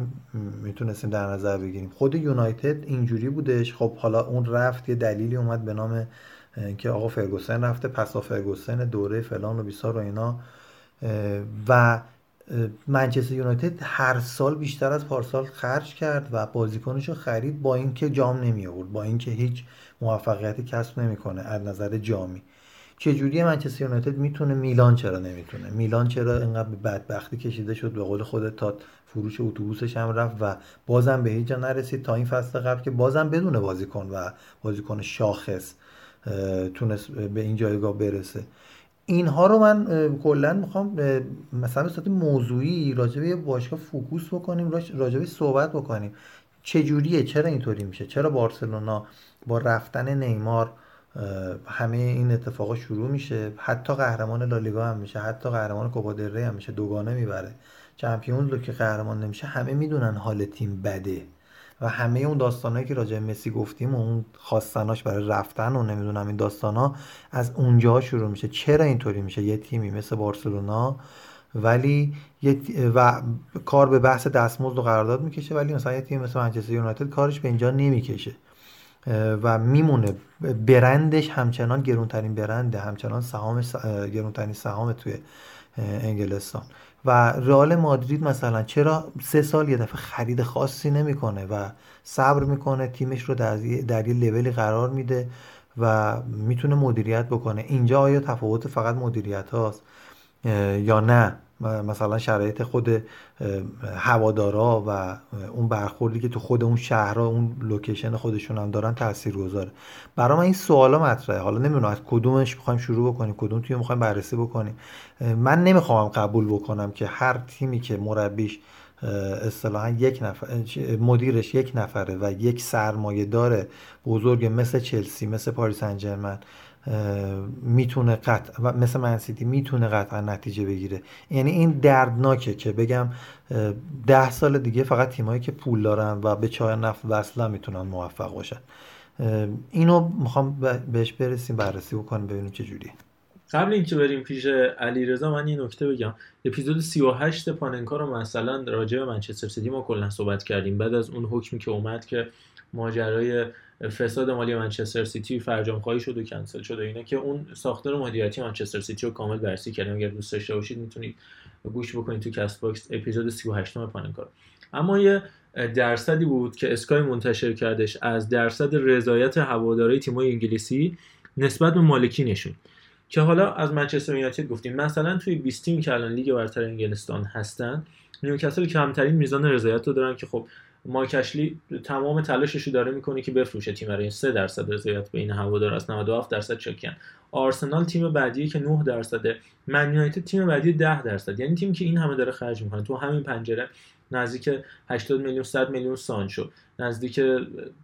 [SPEAKER 4] می‌تونستیم در نظر بگیریم. خود یونایتد اینجوری بودش. خب حالا اون رفت یه دلیلی اومد به نام اینکه آقا فرگوسن رفته پسا فرگوسن دوره فلان و بیسار و اینا و منچستر یونایتد هر سال بیشتر از پارسال خرج کرد و بازیکنش خرید با اینکه جام نمی آورد با اینکه هیچ موفقیتی کسب نمی‌کنه از نظر جامی. چجوری منچستر یونایتد می‌تونه میلان چرا نمی‌تونه؟ میلان چرا اینقدر به بدبختی کشیده شد؟ به قول خودت تا فروش اتوبوسش هم رفت و بازم به هیچ جا نرسید تا این فصل قبل که بازم بدون بازیکن و بازیکن شاخص تونست به این جایگاه برسه. اینها رو من کلا می‌خوام مثلا به موضوعی راجع به باشگاه فوکوس بکنیم راجع به صحبت بکنیم. چجوریه؟ چرا اینطوری میشه؟ چرا بارسلونا با رفتن نیمار همه این اتفاقا شروع میشه. حتی قهرمان لالیگا هم میشه حتی قهرمان کوپا هم میشه دوگانه می‌بره. چمپیونز رو که قهرمان نمیشه همه می‌دونن حال تیم بده. و همه اون داستانهایی که راجع مسی گفتیم و اون خواستناش برای رفتن و نمی‌دونم این داستانا از اونجا شروع میشه. چرا اینطوری میشه؟ یه تیمی مثل بارسلونا ولی و کار به بحث دستمزد و قرارداد می‌کشه ولی مثلا یه تیم مثل منچستر یونایتد کارش به اینجا نمی‌کشه. و میمونه. برندش همچنان گرونترین برنده همچنان سهام گرونترین سهام توی انگلستان. و رئال مادرید مثلا چرا سه سال یه دفعه خرید خاصی نمی‌کنه و صبر می‌کنه؟ تیمش رو در, در یه لولی قرار میده و می‌تونه مدیریت بکنه. اینجا آیا تفاوت فقط مدیریت هاست؟ یا نه؟ مثلا شرایط خود هوادارا و اون برخوردی که تو خود اون شهرها اون لوکیشن خودشون هم دارن تاثیر گذاره برای من این سوالا مطرحه. حالا نمی‌دونم از کدومش می‌خوایم شروع بکنیم کدوم توی می‌خوایم بررسی بکنیم. من نمی‌خوام قبول بکنم که هر تیمی که مربیش اصطلاحا یک نفر مدیرش یک نفره و یک سرمایه داره بزرگ مثل چلسی مثل پاریس انجرمن می‌تونه قطع مثل منسیتی می‌تونه قطعا نتیجه بگیره. یعنی این دردناکه که بگم ده سال دیگه فقط تیمایی که پول دارن و به چای نفت وصلن می‌تونن موفق باشن. اینو می‌خوام بهش برسیم بررسی بکنیم ببینیم چه جوریه.
[SPEAKER 2] قبل اینکه بریم پیش علی رضا من یه نکته بگم. اپیزود 38 پاننکا رو مثلا راجع به منچستر سیتی ما کلا صحبت کردیم. بعد از اون حکمی که اومد که ماجرای فساد مالی منچستر سیتی فرجام خواهی شد و کنسل شد و اینا که اون ساختار مدیریتی منچستر سیتی رو کامل بررسی کردیم. اگر دوست داشته باشید می‌تونید گوش بکنید تو کست باکس اپیزود 38 پاننکا اما یه درصدی بود که اسکای منتشر کردش از درصد رضایت هواداری تیم‌های انگلیسی نسبت به مالکینشون که حالا از منچستر یونایتد گفتیم مثلا توی 20 تیم که الان لیگ برتر انگلستان هستن نیوکاسل کمترین میزان رضایت رو دارن که خب مایکشلی تمام تلاشش رو داره می‌کنه که بفروشه تیم رو. 3 درصد رضایت بین هوادار از 97 درصد چکن آرسنال تیم بعدی که 9 درصده. من یونایتد تیم بعدی 10 درصد. یعنی تیم که این همه داره خرج می‌کنه. تو همین پنجره نزدیک 80 میلیون 100 میلیون سانچو نزدیک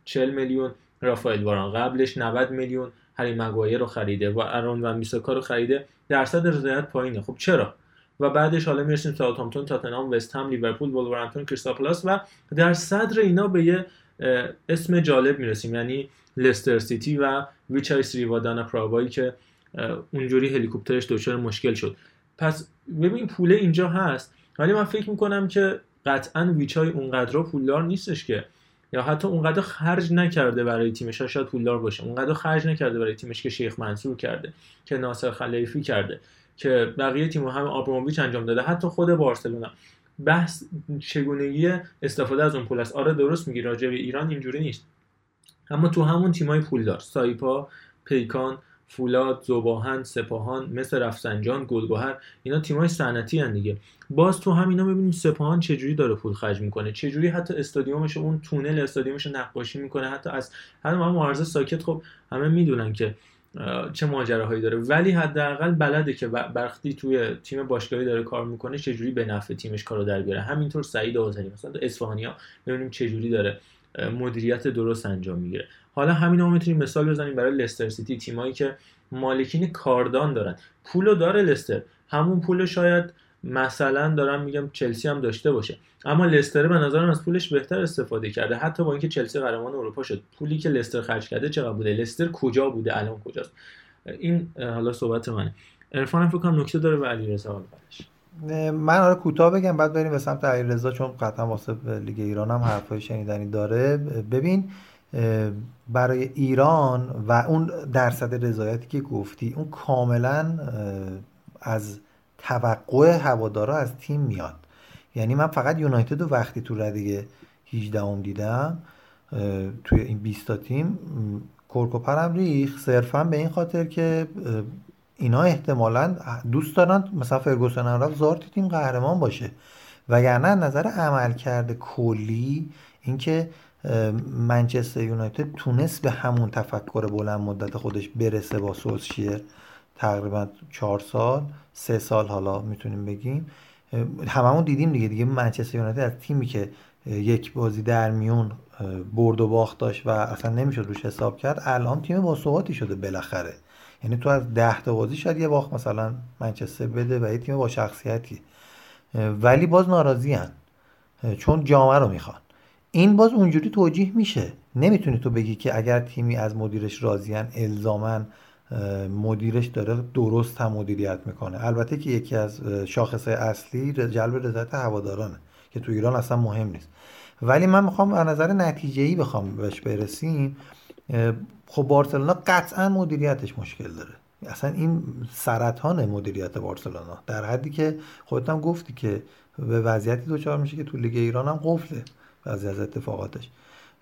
[SPEAKER 2] 40 میلیون رافائل واران. قبلش 90 میلیون هری مگوایر رو خریده و ارون و میساکا رو خریده. درصد رضایت پایینه. خب چرا؟ و بعدش حالا می‌رسیم ساوثهامپتون تاتنهام وست هم لیورپول ولورهمپتون کریستال پلاس و در صدر اینا به یه اسم جالب می‌رسیم. یعنی لستر سیتی و ویچای سریوادانا پراوایی که اونجوری هلیکوپترش دچار مشکل شد. پس ببین پوله اینجا هست ولی من فکر می‌کنم که قطعا ویچای اونقدر پولدار نیستش که. یا حتی اونقدر خرج نکرده برای تیمش. شاید پولدار باشه. اونقدر خرج نکرده برای تیمش که شیخ منصور کرده که ناصر خلیفی کرده. که بقیه تیم هم آبراموویچ انجام داده. حتی خود بارسلونا. بحث چگونگی استفاده از اون پول است. آره درست میگی راجع به ایران اینجوری نیست. اما تو همون تیمای پولدار سایپا پیکان فولاد زباهن سپاهان مثل رفسنجان گلگهر اینا تیمای صنعتی ان دیگه. باز تو همینا می‌بینیم سپاهان چجوری داره پول خرج می‌کنه. چجوری حتی استادیومش اون تونل استادیومش نقاشی می‌کنه. حتی از حتی معارضه ساکت خب همه می‌دونن که چه ماجراهایی داره. ولی حداقل بلده که وقتی توی تیم باشگاهی داره کار می‌کنه چجوری به نفع تیمش کارو در بیاره. همینطور سعید آذری مثلا اصفهانیا ببینیم چجوری داره مدیریت درست انجام می‌گیره. حالا همین رو می‌تونیم مثال بزنیم برای لستر سیتی تیمایی که مالکین کاردان دارن. پولو داره لستر. همون پول شاید مثلا دارم میگم چلسی هم داشته باشه. اما لستر به نظرم از پولش بهتر استفاده کرده. حتی با اینکه چلسی قهرمان اروپا شد. پولی که لستر خرج کرده چقدر بوده؟ لستر کجا بوده؟ الان کجاست؟ این حالا صحبت منه. عرفان فکر کنم نکته داره به علیرضا
[SPEAKER 4] من آره کوتاه بگم بعد بریم به سمت علیرضا چون قطعا واسه لیگ ایران هم حرفای شنیدنی داره. ببین برای ایران و اون درصد رضایتی که گفتی اون کاملا از توقع هوادارا از تیم میاد. یعنی من فقط یونایتد رو وقتی تو رده 18 ام دیدم توی این 20 تا تیم کرکوپرم ریخ صرفا به این خاطر که اینا احتمالا دوست دارن مثلا فرگوسن هم رفت زارت تیم قهرمان باشه. وگرنه نظر عمل کرده کلی اینکه منچستر یونایتد تونست به همون تفکر بلند مدت خودش برسه با سوسشیر تقریبا چهار سال سه سال حالا می‌تونیم بگیم. هممون دیدیم دیگه دیگه منچستر یونایتد از تیمی که یک بازی در میون برد و باخت داشت و اصلا نمی‌شد روش حساب کرد الان تیم باثباتی شده بالاخره. یعنی تو از ده تا بازی شاید یه باخت مثلا منچستر بده و یه تیم با شخصیتی. ولی باز ناراضی هن. چون جامعه رو می‌خوان. این باز اونجوری توجیه میشه. نمی‌تونی تو بگی که اگر تیمی از مدیرش راضیان الزامن مدیرش داره درست هم مدیریت می‌کنه. البته که یکی از شاخص اصلی جلب رضایت هوادارانه که تو ایران اصلا مهم نیست. ولی من می‌خوام از نظر نتیجه ای بخوام بهش برسیم خب بارسلونا قطعا مدیریتش مشکل داره. اصلا این سرطان مدیریت بارسلونا. در حدی که خودت گفتی که به وضعیتی دچار میشه که تو لیگ ایران هم قفله بعضی از اتفاقاتش.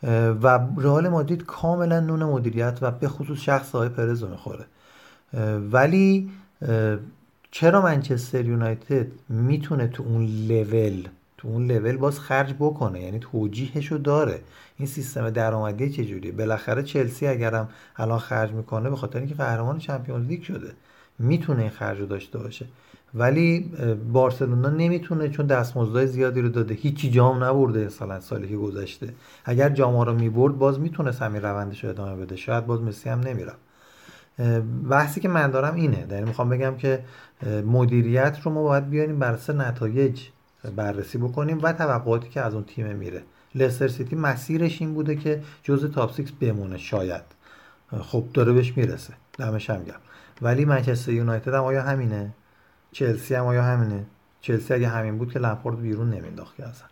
[SPEAKER 4] و رئال مادرید کاملا نون مدیریت و به خصوص شخص آقای پرز می‌خوره. ولی چرا منچستر یونایتد می‌تونه تو اون لول تو اون لول باز خرج بکنه؟ یعنی توجیهشو داره. این سیستم درآمدی چجوریه؟ بالاخره چلسی اگرم الان خرج می‌کنه به خاطر اینکه قهرمان چمپیونز لیگ شده می‌تونه این خرج رو داشته باشه. ولی بارسلونا نمی‌تونه چون دستمزدهای زیادی رو داده. هیچی جام نبرده مثلا سالی که گذشته. اگر جام رو می‌برد باز می‌تونست همین روندش رو ادامه بده. شاید باز مسی هم نمیرم بحثی که من دارم اینه. یعنی می‌خوام بگم که مدیریت رو ما باید بیاریم بر نتایج بررسی بکنیم و توقعاتی که از اون تیم میره. لستر سیتی مسیرش این بوده که جزء تاپ 6 بمونه شاید. خب داره بهش می‌رسه. دمش هم گرم. ولی منچستر یونایتد هم آیا همینه؟ چلسی هم آیا همینه؟ چلسی اگه همین بود که لمپارد بیرون نمینداخت اصلا.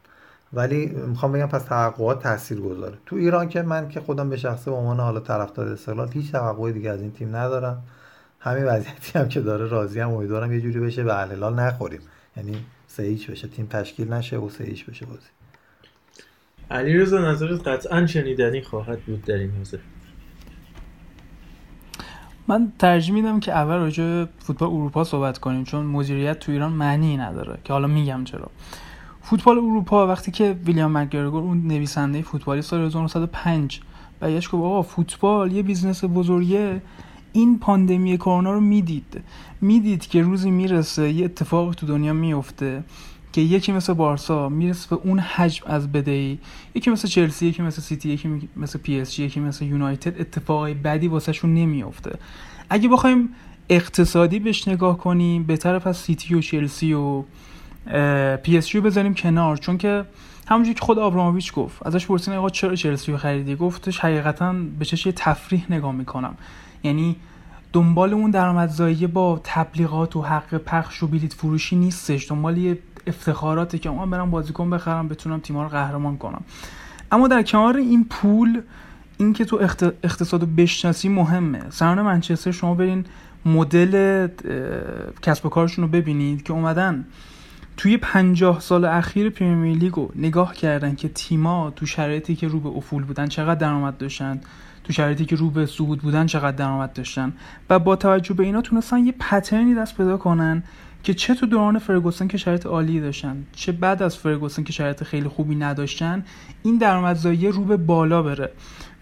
[SPEAKER 4] ولی می‌خوام بگم پس توقعات تاثیر گذاره تو ایران که من که خودم به شخصه به عنوان حالا طرفدار استقلال هیچ توقعی دیگه از این تیم ندارم. همین وضعیتی هم که داره راضی هم امیدوارم یه جوری بشه به الهلال نخوریم. یعنی سه بشه تیم تشکیل نشه و سه بشه بازی.
[SPEAKER 2] علیرضا نظرت قطعا شنیدنی خواهد بود در این حوزه.
[SPEAKER 3] من ترجیح میدم که اول راجع فوتبال اروپا صحبت کنیم چون مدیریت تو ایران معنی نداره که حالا میگم چرا. فوتبال اروپا وقتی که ویلیام مکگرگور اون نویسنده فوتبالی سال 1905 برگشت گفت آقا فوتبال یه business بزرگه این پاندمی کرونا رو می‌دید. می‌دید که روزی می‌رسه یه اتفاقی تو دنیا میفته که یکی مثل بارسا می‌رسه به اون حجم از بدهی یکی مثل چلسی یکی مثل سیتی یکی مثل پی اس جی یکی مثل یونایتد اتفاقی بدی واسهشون نمیافته. اگه بخوایم اقتصادی بهش نگاه کنیم یه طرف از سیتی و چلسی و پی اس جی بذاریم کنار. چون که همونجوری که خود آبراموویچ گفت ازش پرسیدن آقا چرا چلسی رو خریدی؟ گفتش حقیقتا به چش تفریح نگاه می‌کنم. یعنی دنبال اون درآمدزایی با تبلیغات و حق پخش و بلیت فروشی نیستش. دنبال یه افتخاراته که من برم بازیکن بخرم بتونم تیم‌ها رو قهرمان کنم. اما در کنار این پول این که تو اقتصاد رو بشناسی مهمه. سران منچستر شما برین مدل کسب و کارشون رو ببینید که اومدن توی پنجاه سال اخیر پریمیر لیگ نگاه کردن که تیما تو شرایطی که رو به افول بودن چقدر درآمد داشتن تو شرایطی که رو به صعود بودن چقدر درآمد داشتن. و با توجه به اینا تونستن یه پترنی دست پیدا کنن که چه تو دوران فرگوسن که شرایط عالی داشتن چه بعد از فرگوسن که شرایط خیلی خوبی نداشتن این درآمدزایی رو به بالا بره.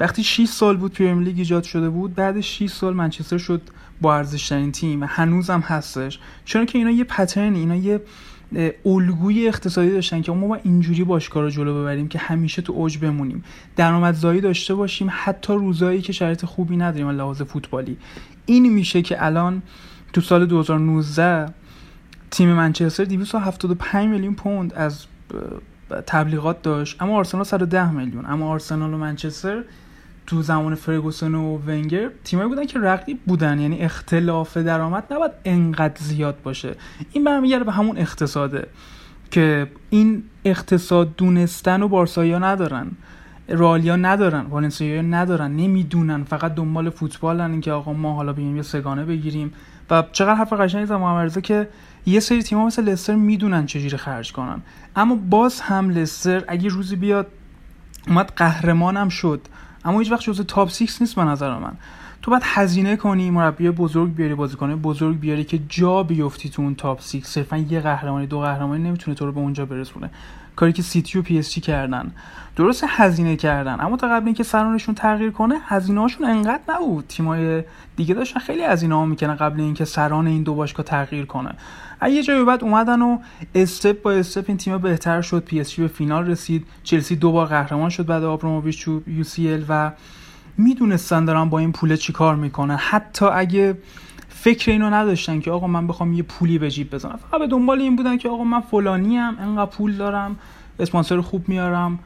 [SPEAKER 3] وقتی 6 سال بود پرمیر لیگ ایجاد شده بود بعد 6 سال منچستر شد با ارزش ترین تیم. و هم هستش. چون که اینا یه پترن اینا یه الگوی اقتصادی داشتن که ما با اینجوری باشگاه رو جلو ببریم که همیشه تو اوج بمونیم. درآمدزایی داشته باشیم حتی روزایی که شرایط خوبی نداریم لحاظ فوتبالی. این میشه که الان تو سال 2019 تیم منچستر 275 میلیون پوند از تبلیغات داشت. اما آرسنال 110 میلیون. اما آرسنال و منچستر تو زمان فرگوسن و ونگر تیمایی بودن که رقیب بودن. یعنی اختلاف درآمد نباید انقدر زیاد باشه. این برمیگرده به همون اقتصاده که این اقتصاد دونستن و بارسایا ندارن. رالیا ندارن والنسیا ندارن نمی‌دونن. فقط دنبال فوتبالن اینکه آقا ما حالا بیایم یه سگانه بگیریم. و چقدر حرف قشنگی زدم محمد که یه سری تیم‌ها مثل لستر می‌دونن چجوری خرج کنن. اما باز هم لستر اگه روزی بیاد اومد قهرمانم شد. اما هیچ وقت جزو top 6 نیست به نظر من. تو باید هزینه کنی مربی بزرگ بیاری بازیکن بزرگ بیاری که جا بیفتی تو اون top 6 صرفا یه قهرمانی دو قهرمانی نمی‌تونه تو رو به اونجا برسونه. کاری که سیتی و پی اس جی کردن. درست هزینه کردن. اما تا قبل اینکه سرانشون تغییر کنه هزینه هاشون انقدر نبود. تیمای دیگه داشتن خیلی هزینه ها می‌کنن قبل اینکه سران این دو باشگاه تغییر کنه. یه جایی بعد اومدن و step by step این تیم بهتر شد. پی اس جی به فینال رسید. چلسی دو بار قهرمان شد بعد آبراموویچ تو UCL و می‌دونستن دارن با این پول چیکار می‌کنن. حتی اگه فکر اینو نداشتن که آقا من بخوام یه پولی به جیب بزنم. فقط به دنبال این بودن که آقا من فلانی ام انقدر پول دارم اسپانسر خوب میارم.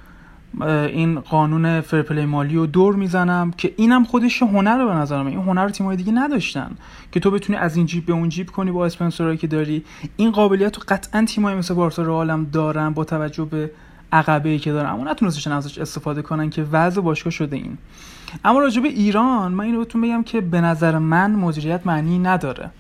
[SPEAKER 3] این قانون fair play مالی رو دور می‌زنم که اینم خودش هنر به نظرم این هنر رو تیمای دیگه نداشتن که تو بتونی از این جیب به اون جیب کنی با اسپانسرایی که داری. این قابلیت رو قطعا تیمای مثل بارسا رئال دارن با توجه به عقبه ای که دارن. اما نتونستن ازش استفاده کنن که وضع باشگاه شده این. اما راجع به ایران من اینو بهتون بگم که به نظر من مدیریت معنی نداره.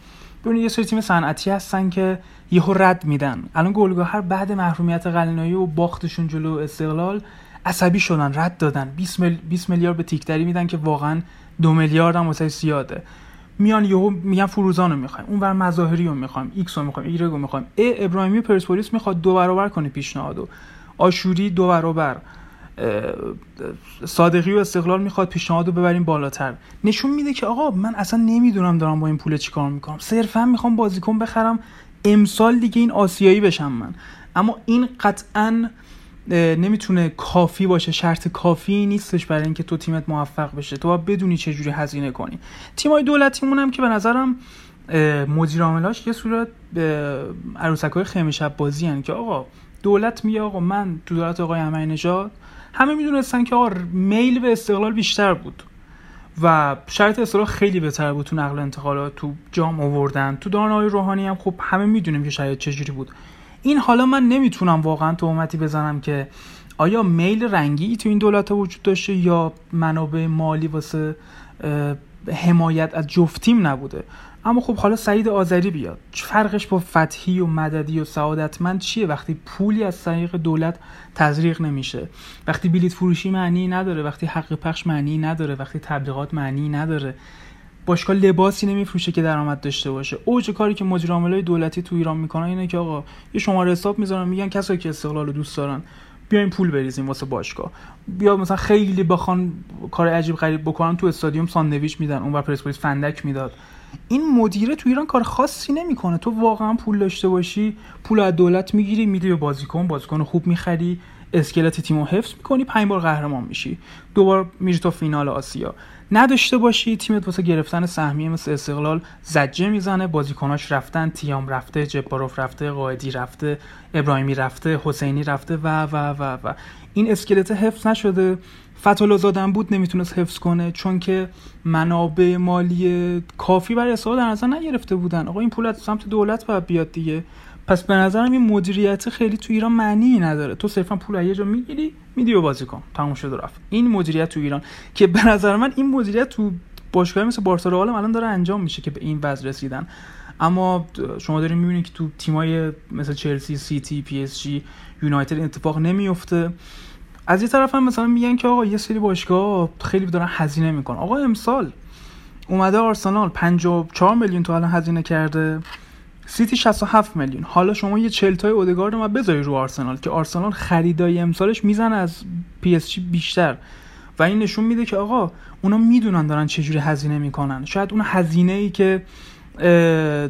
[SPEAKER 3] ببینید یه سری تیم صنعتی هستن که یهو رد میدن. الان گلگهر بعد محرومیت قلنایی و باختشون جلو استقلال عصبی شدن رد دادن. 20, مل... 20 میلیارد به تیکدری میدن که واقعا دو میلیارد هم واسه زیاده. میان یهو میگن فروزان رو می‌خوایم اونور مظاهری رو می‌خوایم ایکس رو می‌خوایم ایگرگ رو می‌خوایم. ای ابراهیمی پرسپولیس می‌خواد دو برابر کنه پیشنهادو. آشوری دو برابر. صادقی و استقلال می‌خواد پیشنهادو ببریم بالاتر. نشون میده که آقا من اصلا نمی‌دونم دارم با این پول چیکار می‌کنم. صرفا می‌خوام بازیکن بخرم. امسال دیگه این آسیایی بشم من. اما این قطعا نمی‌تونه کافی باشه شرط کافی نیستش برای اینکه تو تیمت موفق بشه. تو باید بدونی چه جوری هزینه کنی. تیمای دولتیمون هم که به نظرم مدیر عاملاش یه صورت عروسک های خیمه شب بازی هن که آقا دولت میگه آقا من تو دولت آقای احمدی نژاد همه می‌دونستن که آقا میل به استقلال بیشتر بود و شرط استقلال خیلی بهتر بود تو نقل انتقالات تو جام آوردن تو دوران روحانی هم خب همه می‌دونیم که شاید چجوری بود. این حالا من نمی‌تونم واقعا تهمتی بزنم که آیا میل رنگی تو این دولت وجود داشته یا منابع مالی واسه حمایت از جفتیم نبوده؟ اما خب حالا سعید آذری بیاد. فرقش با فتحی و مددی و سعادتمند چیه؟ وقتی پولی از طریق دولت تزریق نمیشه. وقتی بلیت فروشی معنی نداره. وقتی حق پخش معنی نداره. وقتی تبلیغات معنی نداره. باشگاه لباسی نمیفروشه که درآمد داشته باشه. اوج کاری که مدیر عاملای دولتی تو ایران می‌کنن اینه که آقا یه شماره حساب می‌ذارن میگن کسایی که استقلال رو دوست دارن بیاین پول بریزیم واسه باشگاه. بیا مثلا خیلی بخوان کار عجیب غریب بکنن تو استادیوم ساندویچ میدن اونور پرسپولیس فندک می‌داد. این مدیره تو ایران کار خاصی نمی‌کنه. تو واقعا پول داشته باشی پول از دولت می‌گیری میدی به بازیکن بازیکن خوب می‌خری اسکلت تیمو حفظ می‌کنی پنج بار قهرمان میشی. دوبار میری تو فینال آسیا. نداشته باشی تیمت واسه گرفتن سهمیه مثل استقلال زجه می‌زنه بازیکناش رفتن تیام رفته جباروف رفته قائدی رفته ابراهیمی رفته حسینی رفته و و و و. این اسکلت حفظ نشده. فتولا زادن بود نمی‌تونست حفظ کنه چون که منابع مالی کافی برای استقلال در نظر نگرفته بودن. آقا این پول از سمت دولت باید بیاد دیگه. پس به نظرم این مدیریت خیلی تو ایران معنی نداره. تو صرفا پول یه جا می‌گیری میدی به بازیکن تموم شد رفت. این مدیریت تو ایران که به نظر من این مدیریت تو باشگاه مثل بارسا رئال الان داره انجام میشه که به این وضع رسیدن. اما شما دارین می‌بینید که تو تیمای مثل چلسی سیتی پی اس جی یونایتد اتفاق نمیفته از یه طرف هم مثلا میگن که آقا یه سری باشگاه خیلی دارن هزینه می‌کنن. آقا امسال اومده آرسنال 54 میلیون تا الان هزینه کرده. سیتی 67 میلیون. حالا شما یه 40 تای اودگارد رو بذاری رو آرسنال که آرسنال خریدای امسالش می‌زنه از پی اس جی بیشتر. و این نشون میده که آقا اونا می‌دونن دارن چجوری هزینه می‌کنن. شاید اون هزینه ای که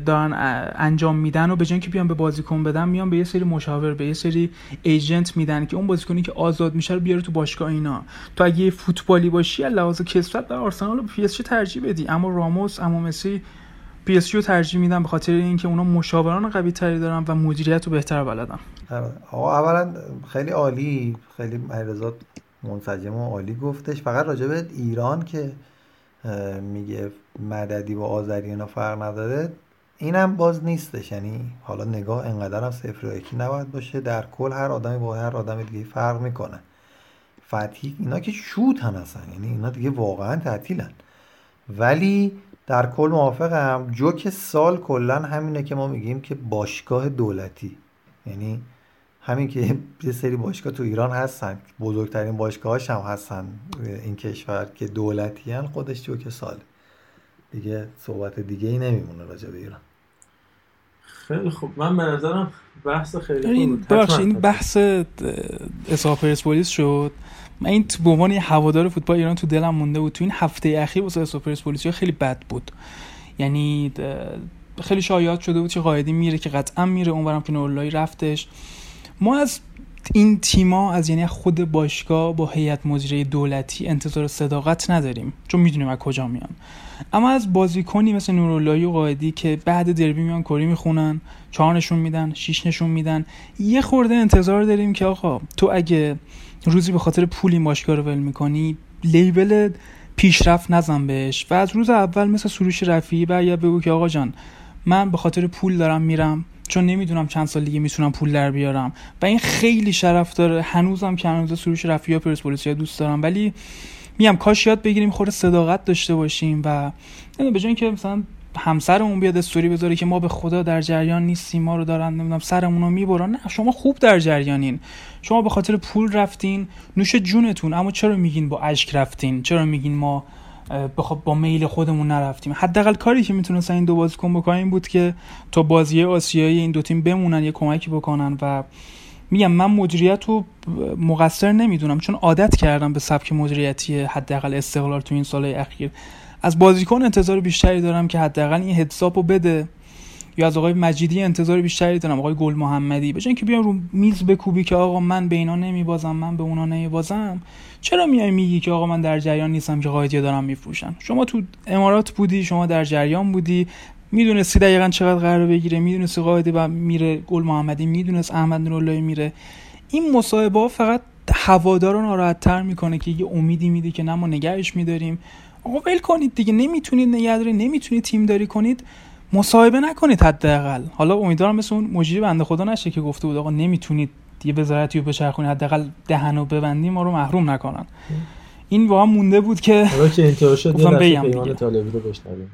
[SPEAKER 3] دارن انجام میدن و به که بیان به بازیکن بدن میان به یه سری مشاور به یه سری ایجنت میدن که اون بازیکنی که آزاد میشه رو بیاره تو باشگاه اینا. تو اگه فوتبالی باشی لحاظ کسفت به آرسنال و پی اس ترجیح بدی. اما راموس اما مسی پی رو ترجیح میدن به خاطر اینکه اونا مشاوران قوی تری دارن و مدیریت رو بهتر بلدن.
[SPEAKER 4] آره. آقا اولا خیلی عالی خیلی مهرزاد منسجم و عالی گفتش. فقط راجع به ایران که میگه مددی با آذری فرق نداره اینم باز نیستش. یعنی حالا نگاه انقدر هم صفر و یکی نباید باشه. در کل هر آدمی با هر آدم دیگه فرق می‌کنه. فتحی اینا که شوت هم هستن یعنی اینا دیگه واقعا تعطیلن. ولی در کل موافقم. جوک سال کلا همینه که ما میگیم که باشگاه دولتی. یعنی همین که یه سری باشگاه تو ایران هستن. بزرگترین باشگاهاش هم هستن این کشور که دولتی هن خودش جوک سال. دیگه صحبت دیگه ای نمیمونه راجع به ایران.
[SPEAKER 2] خیلی خوب. من به نظرم بحث خیلی
[SPEAKER 3] این بخش این بحث اسحاق پرسپولیس شد. من این به عنوان هوادار فوتبال ایران تو دلم مونده بود. تو این هفته اخیر واسه اسحاق پرسپولیس خیلی بد بود. یعنی خیلی شایعات شده بود که قائدی میره که قطعا میره. اونورم که نورلای رفتش. ما از این تیما از یعنی خود باشگاه با هیئت مدیره دولتی انتظار صداقت نداریم. چون می‌دونیم از کجا میان. اما از بازیکنی مثل نوراللهی و قائدی که بعد دربی میان کری می‌خونن چهار نشون میدن شیش نشون میدن یه خورده انتظار داریم که آقا تو اگه روزی به خاطر پول این باشگاه رو ول می‌کنی لیبل پیشرفت نزن بهش و از روز اول مثل سروش رفیعی برگرد بگو که آقا جان من به خاطر پول دارم میرم چون نمی‌دونم چند سال دیگه می‌تونم پول در بیارم و این خیلی شرف داره. هنوزم که هنوز سروش رفیعی و پرسپولیس دوست دارم ولی میگم کاش یاد بگیریم خود صداقت داشته باشیم و به جای اینکه مثلا همسرمون بیاد استوری بذاره که ما به خدا در جریان نیستیم ما رو دارن نمی‌دونم سرمون رو می‌برن. نه شما خوب در جریانین. شما به خاطر پول رفتین نوش جونتون. اما چرا میگین با اشک رفتین؟ چرا میگین ما بخواب با میل خودمون نرفتیم؟ حداقل کاری که می‌تونستن این دو بازیکن بکنن این بود که تا بازی آسیایی این دو تیم بمونن یه کمکی بکنن و میگم من مدیریت رو مقصر نمی‌دونم چون عادت کردم به سبک مدیریتی حداقل استقلال تو این سالهای اخیر. از بازیکن انتظار بیشتری دارم که حداقل این حسابو بده. یا از آقای مجیدی انتظار بیشتری دارم آقای گل محمدی. بجن که بیان رو میز بکوبی که آقا من به اینا نمیبازم من به اونا نمیبازم چرا میای میگی که آقا من در جریان نیستم که قاعدی دارم میفروشن؟ شما تو امارات بودی شما در جریان بودی. می‌دونستی دقیقا چقدر قرار بگیره می‌دونستی قاعده و میره گل محمدی می‌دونست احمد نوراللهی میره. این مصاحبه فقط هوادار رو ناراحت تر می‌کنه که یه امیدی میده که نه ما نگهش میداریم. آقا ول کنید دیگه نمی‌تونید نگهداری نمی‌تونید تیم داری کنید مصاحبه نکنید حداقل. حالا امیدوارم مثل اون مجری بنده خدا نشه که گفته بود آقا نمی‌تونید یه وزارتی رو بچرخونید حداقل دهنو ببندیم ما رو محروم نکنن. این واقعا مونده بود که
[SPEAKER 2] حالا که اینطور شد پیمان. طالبی رو بشنویم.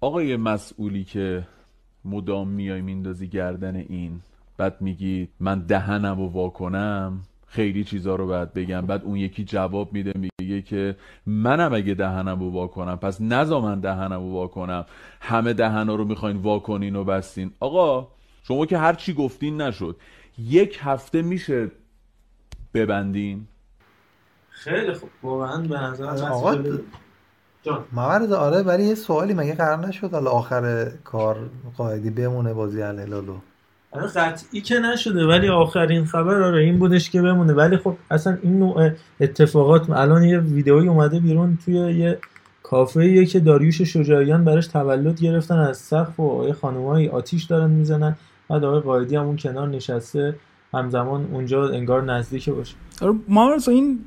[SPEAKER 8] آقای مسئولی که مدام میای میندازی گردن این بعد میگی من دهنم رو واکنم خیلی چیزا رو باید بگم. بعد اون یکی جواب میده میگه که منم اگه دهنم رو واکنم پس نزا من دهنم رو واکنم همه دهنا رو می‌خواین واکنین و بستین. آقا شما که هر چی گفتین نشد. یک هفته میشه ببندین؟
[SPEAKER 2] خیلی خوب. واقعا به نظر
[SPEAKER 4] آقا محمد آره ولی یه سوالی مگه قرار نشد حالا آخر کار قاعدی بمونه بازی الهلالو
[SPEAKER 2] قطعی که نشده ولی آخرین خبر آره این بودش که بمونه. ولی خب اصلا این نوع اتفاقات الان یه ویدئویی اومده بیرون توی یه کافه که داریوش شجاعیان براش تولد گرفتن. از سقف و یه خانمایی آتیش دارن می‌زنن. بعد آقای قائدی هم اون کنار نشسته. همزمان اونجا انگار نزدیک باشه.
[SPEAKER 3] آره مارز این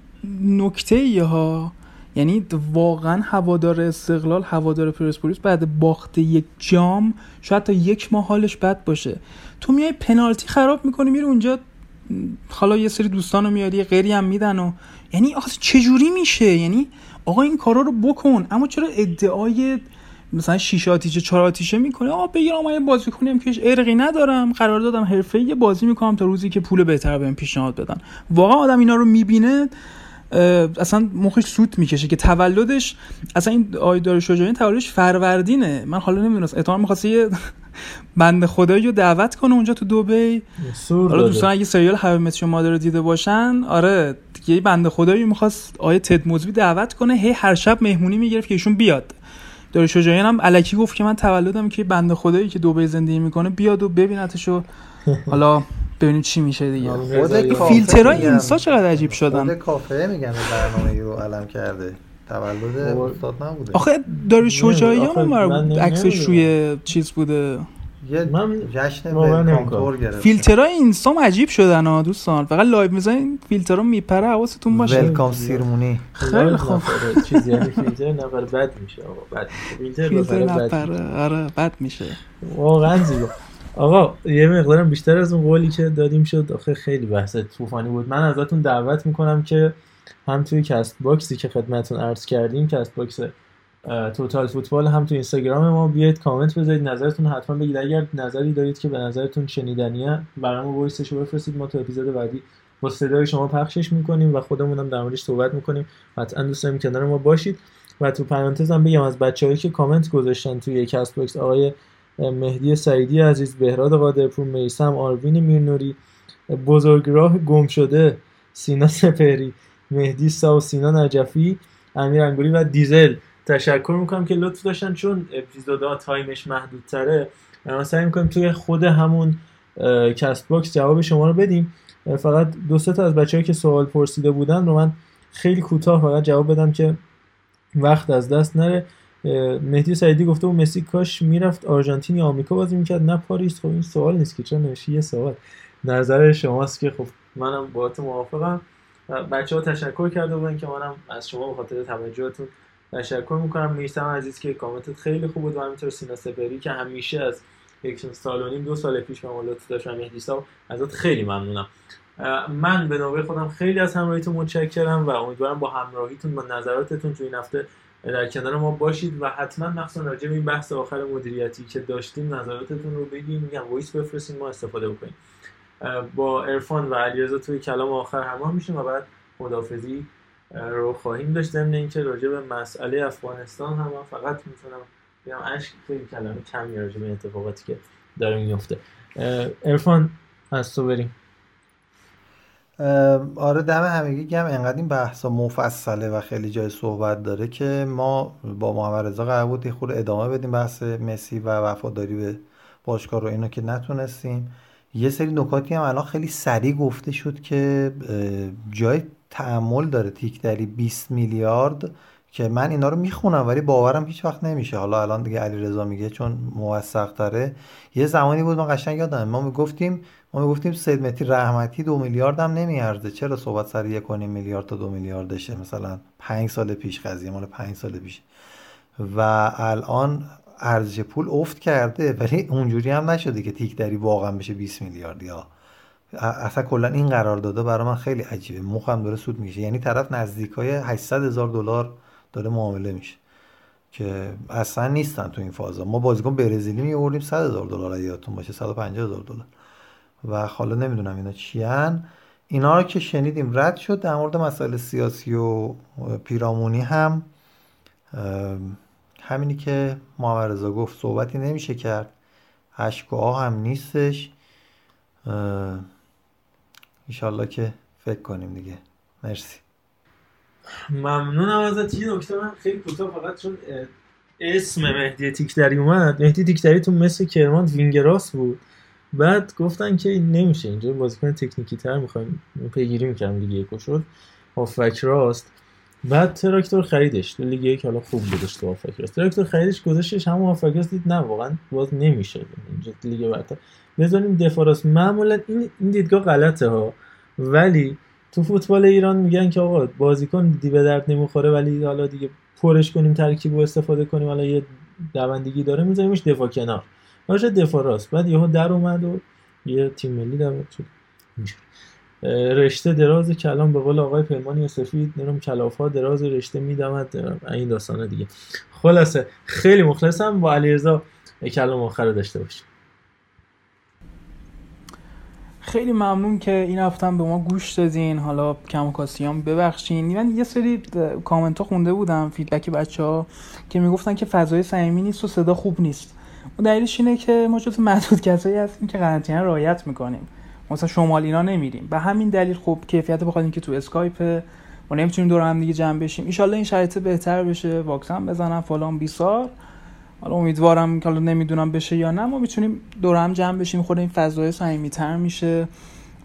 [SPEAKER 3] نکته ها. یعنی واقعا هوادار استقلال هوادار پرسپولیس بعد باخت یک جام شاید تا یک ماه حالش بد باشه. تو میای پنالتی خراب می‌کنی میره اونجا حالا یه سری دوستان رو میاری غیری هم میدن و یعنی آخه چجوری میشه؟ یعنی آقا این کارا رو بکن. اما چرا ادعای مثلا شیش آتیشه چهار آتیشه می‌کنه آقا بگیرم من یه بازی کنیم که ارقی ندارم. قرار دادم حرفه یه بازی می‌کنم تا روزی که پول بهتر بهم پیشنهاد بدن. واقعا آدم اینا رو می‌بینه. اصلا مخش سوت می‌کشه که تولدش اصلا این آیدار شجاعی تولدش فروردینه. من حالا نمی‌دونست اتهام می‌خواسته یه بند خدایی رو دعوت کنه اونجا تو
[SPEAKER 2] سور
[SPEAKER 3] حالا. دوستان اگه سریال هاو مت مادر رو دیده باشن آره یه بنده خدایی می‌خواست آیه تد موزبی دعوت کنه هی هر شب مهمونی می‌گرفت که ایشون بیاد. داره شجاعیان هم الکی گفت که من تولدم که بنده خدایی که دبی زندگی می‌کنه بیاد و ببینتش و حالا ببینیم چی میشه دیگه. فیلترهای
[SPEAKER 4] میگن.
[SPEAKER 3] اینستا چقدر عجیب شدن؟
[SPEAKER 4] خود کافه میگن برنامه رو علم کرده. تولد استاد نبوده.
[SPEAKER 3] آخه داره شجاعیان مربوط عکسش. روی چیز بوده.
[SPEAKER 2] من
[SPEAKER 4] جشن ولکام گرفته
[SPEAKER 3] فیلترهای اینستام عجیب شدن ها دوستان. فقط لایو می‌زنین فیلترها میپره حواستون باشه.
[SPEAKER 4] ولکام سیرمونی.
[SPEAKER 3] خیلی خوب.
[SPEAKER 2] چیزی یعنی فیلتر نفر بد میشه. آقا بد. فیلتر
[SPEAKER 3] نپره آره بد میشه.
[SPEAKER 2] واقعا زیبا. آقا یه مقدارم بیشتر از اون قولی که دادیم شد. آخه خیلی بحث طوفانی بود. من ازتون دعوت می‌کنم که هم توی Castbox ی که خدمتتون عرض کردیم Castbox Total Football هم تو اینستاگرام ما بیاید کامنت بذارید نظرتون حتما بگید. اگر نظری دارید که به نظرتون شنیدنیه برامون voice ش رو بفرستید. ما تو اپیزود بعدی با صدای شما پخشش می‌کنیم و خودمون هم در موردش صحبت می‌کنیم. قطعا دوست داریم کنار ما باشید. و تو پرانتز هم بگم از بچه‌هایی که کامنت گذاشتن توی Castbox آقای مهدی سعیدی عزیز بهراد قادرپور میسم آروین میرنوری بزرگراه گم شده سینا سپهری مهدی سا و سینا نجفی امیر انگوری و دیزل. تشکر می‌کنم که لطف داشتن چون اپیزودا تایمش محدودتره. ما سعی می‌کنیم توی خود همون Castbox جواب شما رو بدیم. فقط دو تا از بچه‌ای که سوال پرسیده بودن رو من خیلی کوتاه فقط جواب بدم که وقت از دست نره. مهدی سعیدی گفته بود مسی کاش می‌رفت آرژانتین یا آمریکا بازی می‌کرد. نه پاریس. خب این سوال نیست که چرا نوشی؟ یه سوال. نظر شماست که خب منم با تو موافقم. بچه ها تشکر کرده بودن که منم از شما به خاطر توجهتون تشکر می‌کنم. میثم عزیز که کامنتت خیلی خوب بود و همینطور سینا سپهری که همیشه از یک سال و نیم دو سال پیش به ما لطف داشت مهدی سا ازت خیلی ممنونم. من به نوبه خودم خیلی از همراهیتون متشکرم و امیدوارم با همراهیتون با نظراتتون تو این هفته در کنار ما باشید و حتما مخصوصا راجع به این بحث آخر مدیریتی که داشتیم نظراتتون رو بگین میگم voice بفرستین ما استفاده بکنیم. با ارفان و علیرضا توی کلام آخر همراه میشیم و بعد خدافزی رو خواهیم داشت. ضمن اینکه راجع به مسئله افغانستان هم فقط می‌تونم بگم اشک خیلی کلمه کمی راجع به اتفاقاتی که داره میفته ارفان از تو بریم.
[SPEAKER 4] آره دم همگی گم. انقدر این بحثا مفصله و خیلی جای صحبت داره که ما با محمد رضا قرار بود خود ادامه بدیم بحث مسی و وفاداری به باشگاه رو. اینو که نتونستیم. یه سری نکاتی هم الان خیلی سریع گفته شد که جای تعمل داره. تیکدری 20 میلیارد که من اینا رو می‌خونم ولی باورم هیچ وقت نمیشه. حالا الان دیگه علی رضا میگه چون موثق تره. یه زمانی بود من قشنگ یادم ما می‌گفتیم ما می‌گفتیم سید متی رحمتی دو میلیارد هم نمیارزه. چرا صحبت سر یک میلیارد تا دو میلیاردشه؟ مثلا پنج سال پیش قضیه مال پنج سال پیش. و الان ارزش پول افت کرده ولی اونجوری هم نشده که تیک دری واقعا بشه 20 میلیارد. یا اصلا کلا این قرار داده برای من خیلی عجیبه. مخم داره سود میشه یعنی طرف نزدیک های 800 هزار دلار داره معامله میشه که اصلا نیستن تو این فازا. ما بازیکن برزیلی میوردیم 100 هزار دلار یادتون باشه 150 هزار دلار. و حالا نمی‌دونم اینا چیان اینا رو که شنیدیم رد شد. در مورد مسائل سیاسی و پیرامونی هم همینی که محمد رضا گفت صحبتی نمیشه کرد. اشکا هم نیستش. ایشالله که فکر کنیم دیگه. مرسی.
[SPEAKER 2] ممنونم ازت. یه نکته من خیلی کوتاه فقط چون اسم مهدی تیکدری اومد. مهدی تیکدری تو مثل کرمان وینگراس بود. بعد گفتن که نمیشه اینجا بازیکن تکنیکی تر می‌خوایم پیگیری می‌کردم دیگه یکو شد هافبک راست. بعد تراکتور خریدش. تو لیگ یک حالا خوب بودش تو هافبک راست. تراکتور خریدش گذاشتش همون هافبک راست دید نه واقعا باز نمیشه. اینجا لیگ برتر. بذاریم دفاع راست. معمولا این این دیدگاه غلطه ها. ولی تو فوتبال ایران میگن که آقا بازیکن دی به درد نمی‌خوره ولی حالا دیگه پرش کنیم ترکیب و استفاده کنیم. حالا یه دوندگی داره میذاریمش دفاع کنار. باشه دفاع راست. بعد یهو در اومد و یه تیم ملی در رشته دراز کلام به قول آقای پیمانی سفید نرم کلاف ها دراز رشته میدمد این داستانه دیگه. خلاصه خیلی مخلصم. با علیرضا کلام آخر داشته باشیم.
[SPEAKER 3] خیلی ممنون که این هفته به ما گوش دادین. حالا کم کاسیام ببخشین. من یه سری کامنت ها خونده بودم فیدبک بچه ها که می‌گفتن که فضای صمیمی نیست و صدا خوب نیست. و دلیلش اینه که ما جز محدود کسایی هستیم که قرنطینه رعایت می‌کنیم. مثلا شمال اینا نمیریم. به همین دلیل خب کیفیت بخواد که تو اسکایپ ما نمی‌تونیم دور هم دیگه جمع بشیم. ان‌شاءالله این شرایط بهتر بشه. واکسن بزنن فلان بیسار. حالا امیدوارم که حالا نمی‌دونم بشه یا نه. ما می‌تونیم دور هم جمع بشیم. خود این فضای صمیمیت‌تر میشه.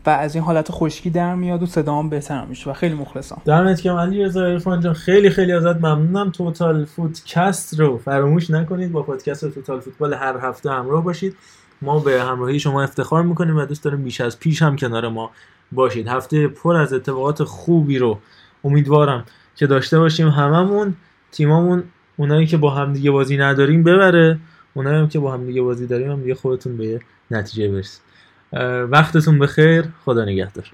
[SPEAKER 3] و از این حالت خشکی در میاد و صدام بهتر میشه و خیلی مخلصم.
[SPEAKER 2] دمت گرم علی رضا عرفان جان. خیلی خیلی ازت ممنونم. Total Footcast رو فراموش نکنید. با پادکست Total Football هر هفته همراه باشید. ما به همراهی شما افتخار می‌کنیم و دوست داریم بیش از پیش هم کنار ما باشید. هفته پر از اتفاقات خوبی رو امیدوارم که داشته باشیم هممون. تیمامون اونایی که با همدیگه بازی نداریم ببره. اونایی هم که با همدیگه بازی داریم هم دیگه خودتون به نتیجه برسید. وقتتون بخیر. خدا نگهدار.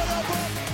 [SPEAKER 1] Whatever.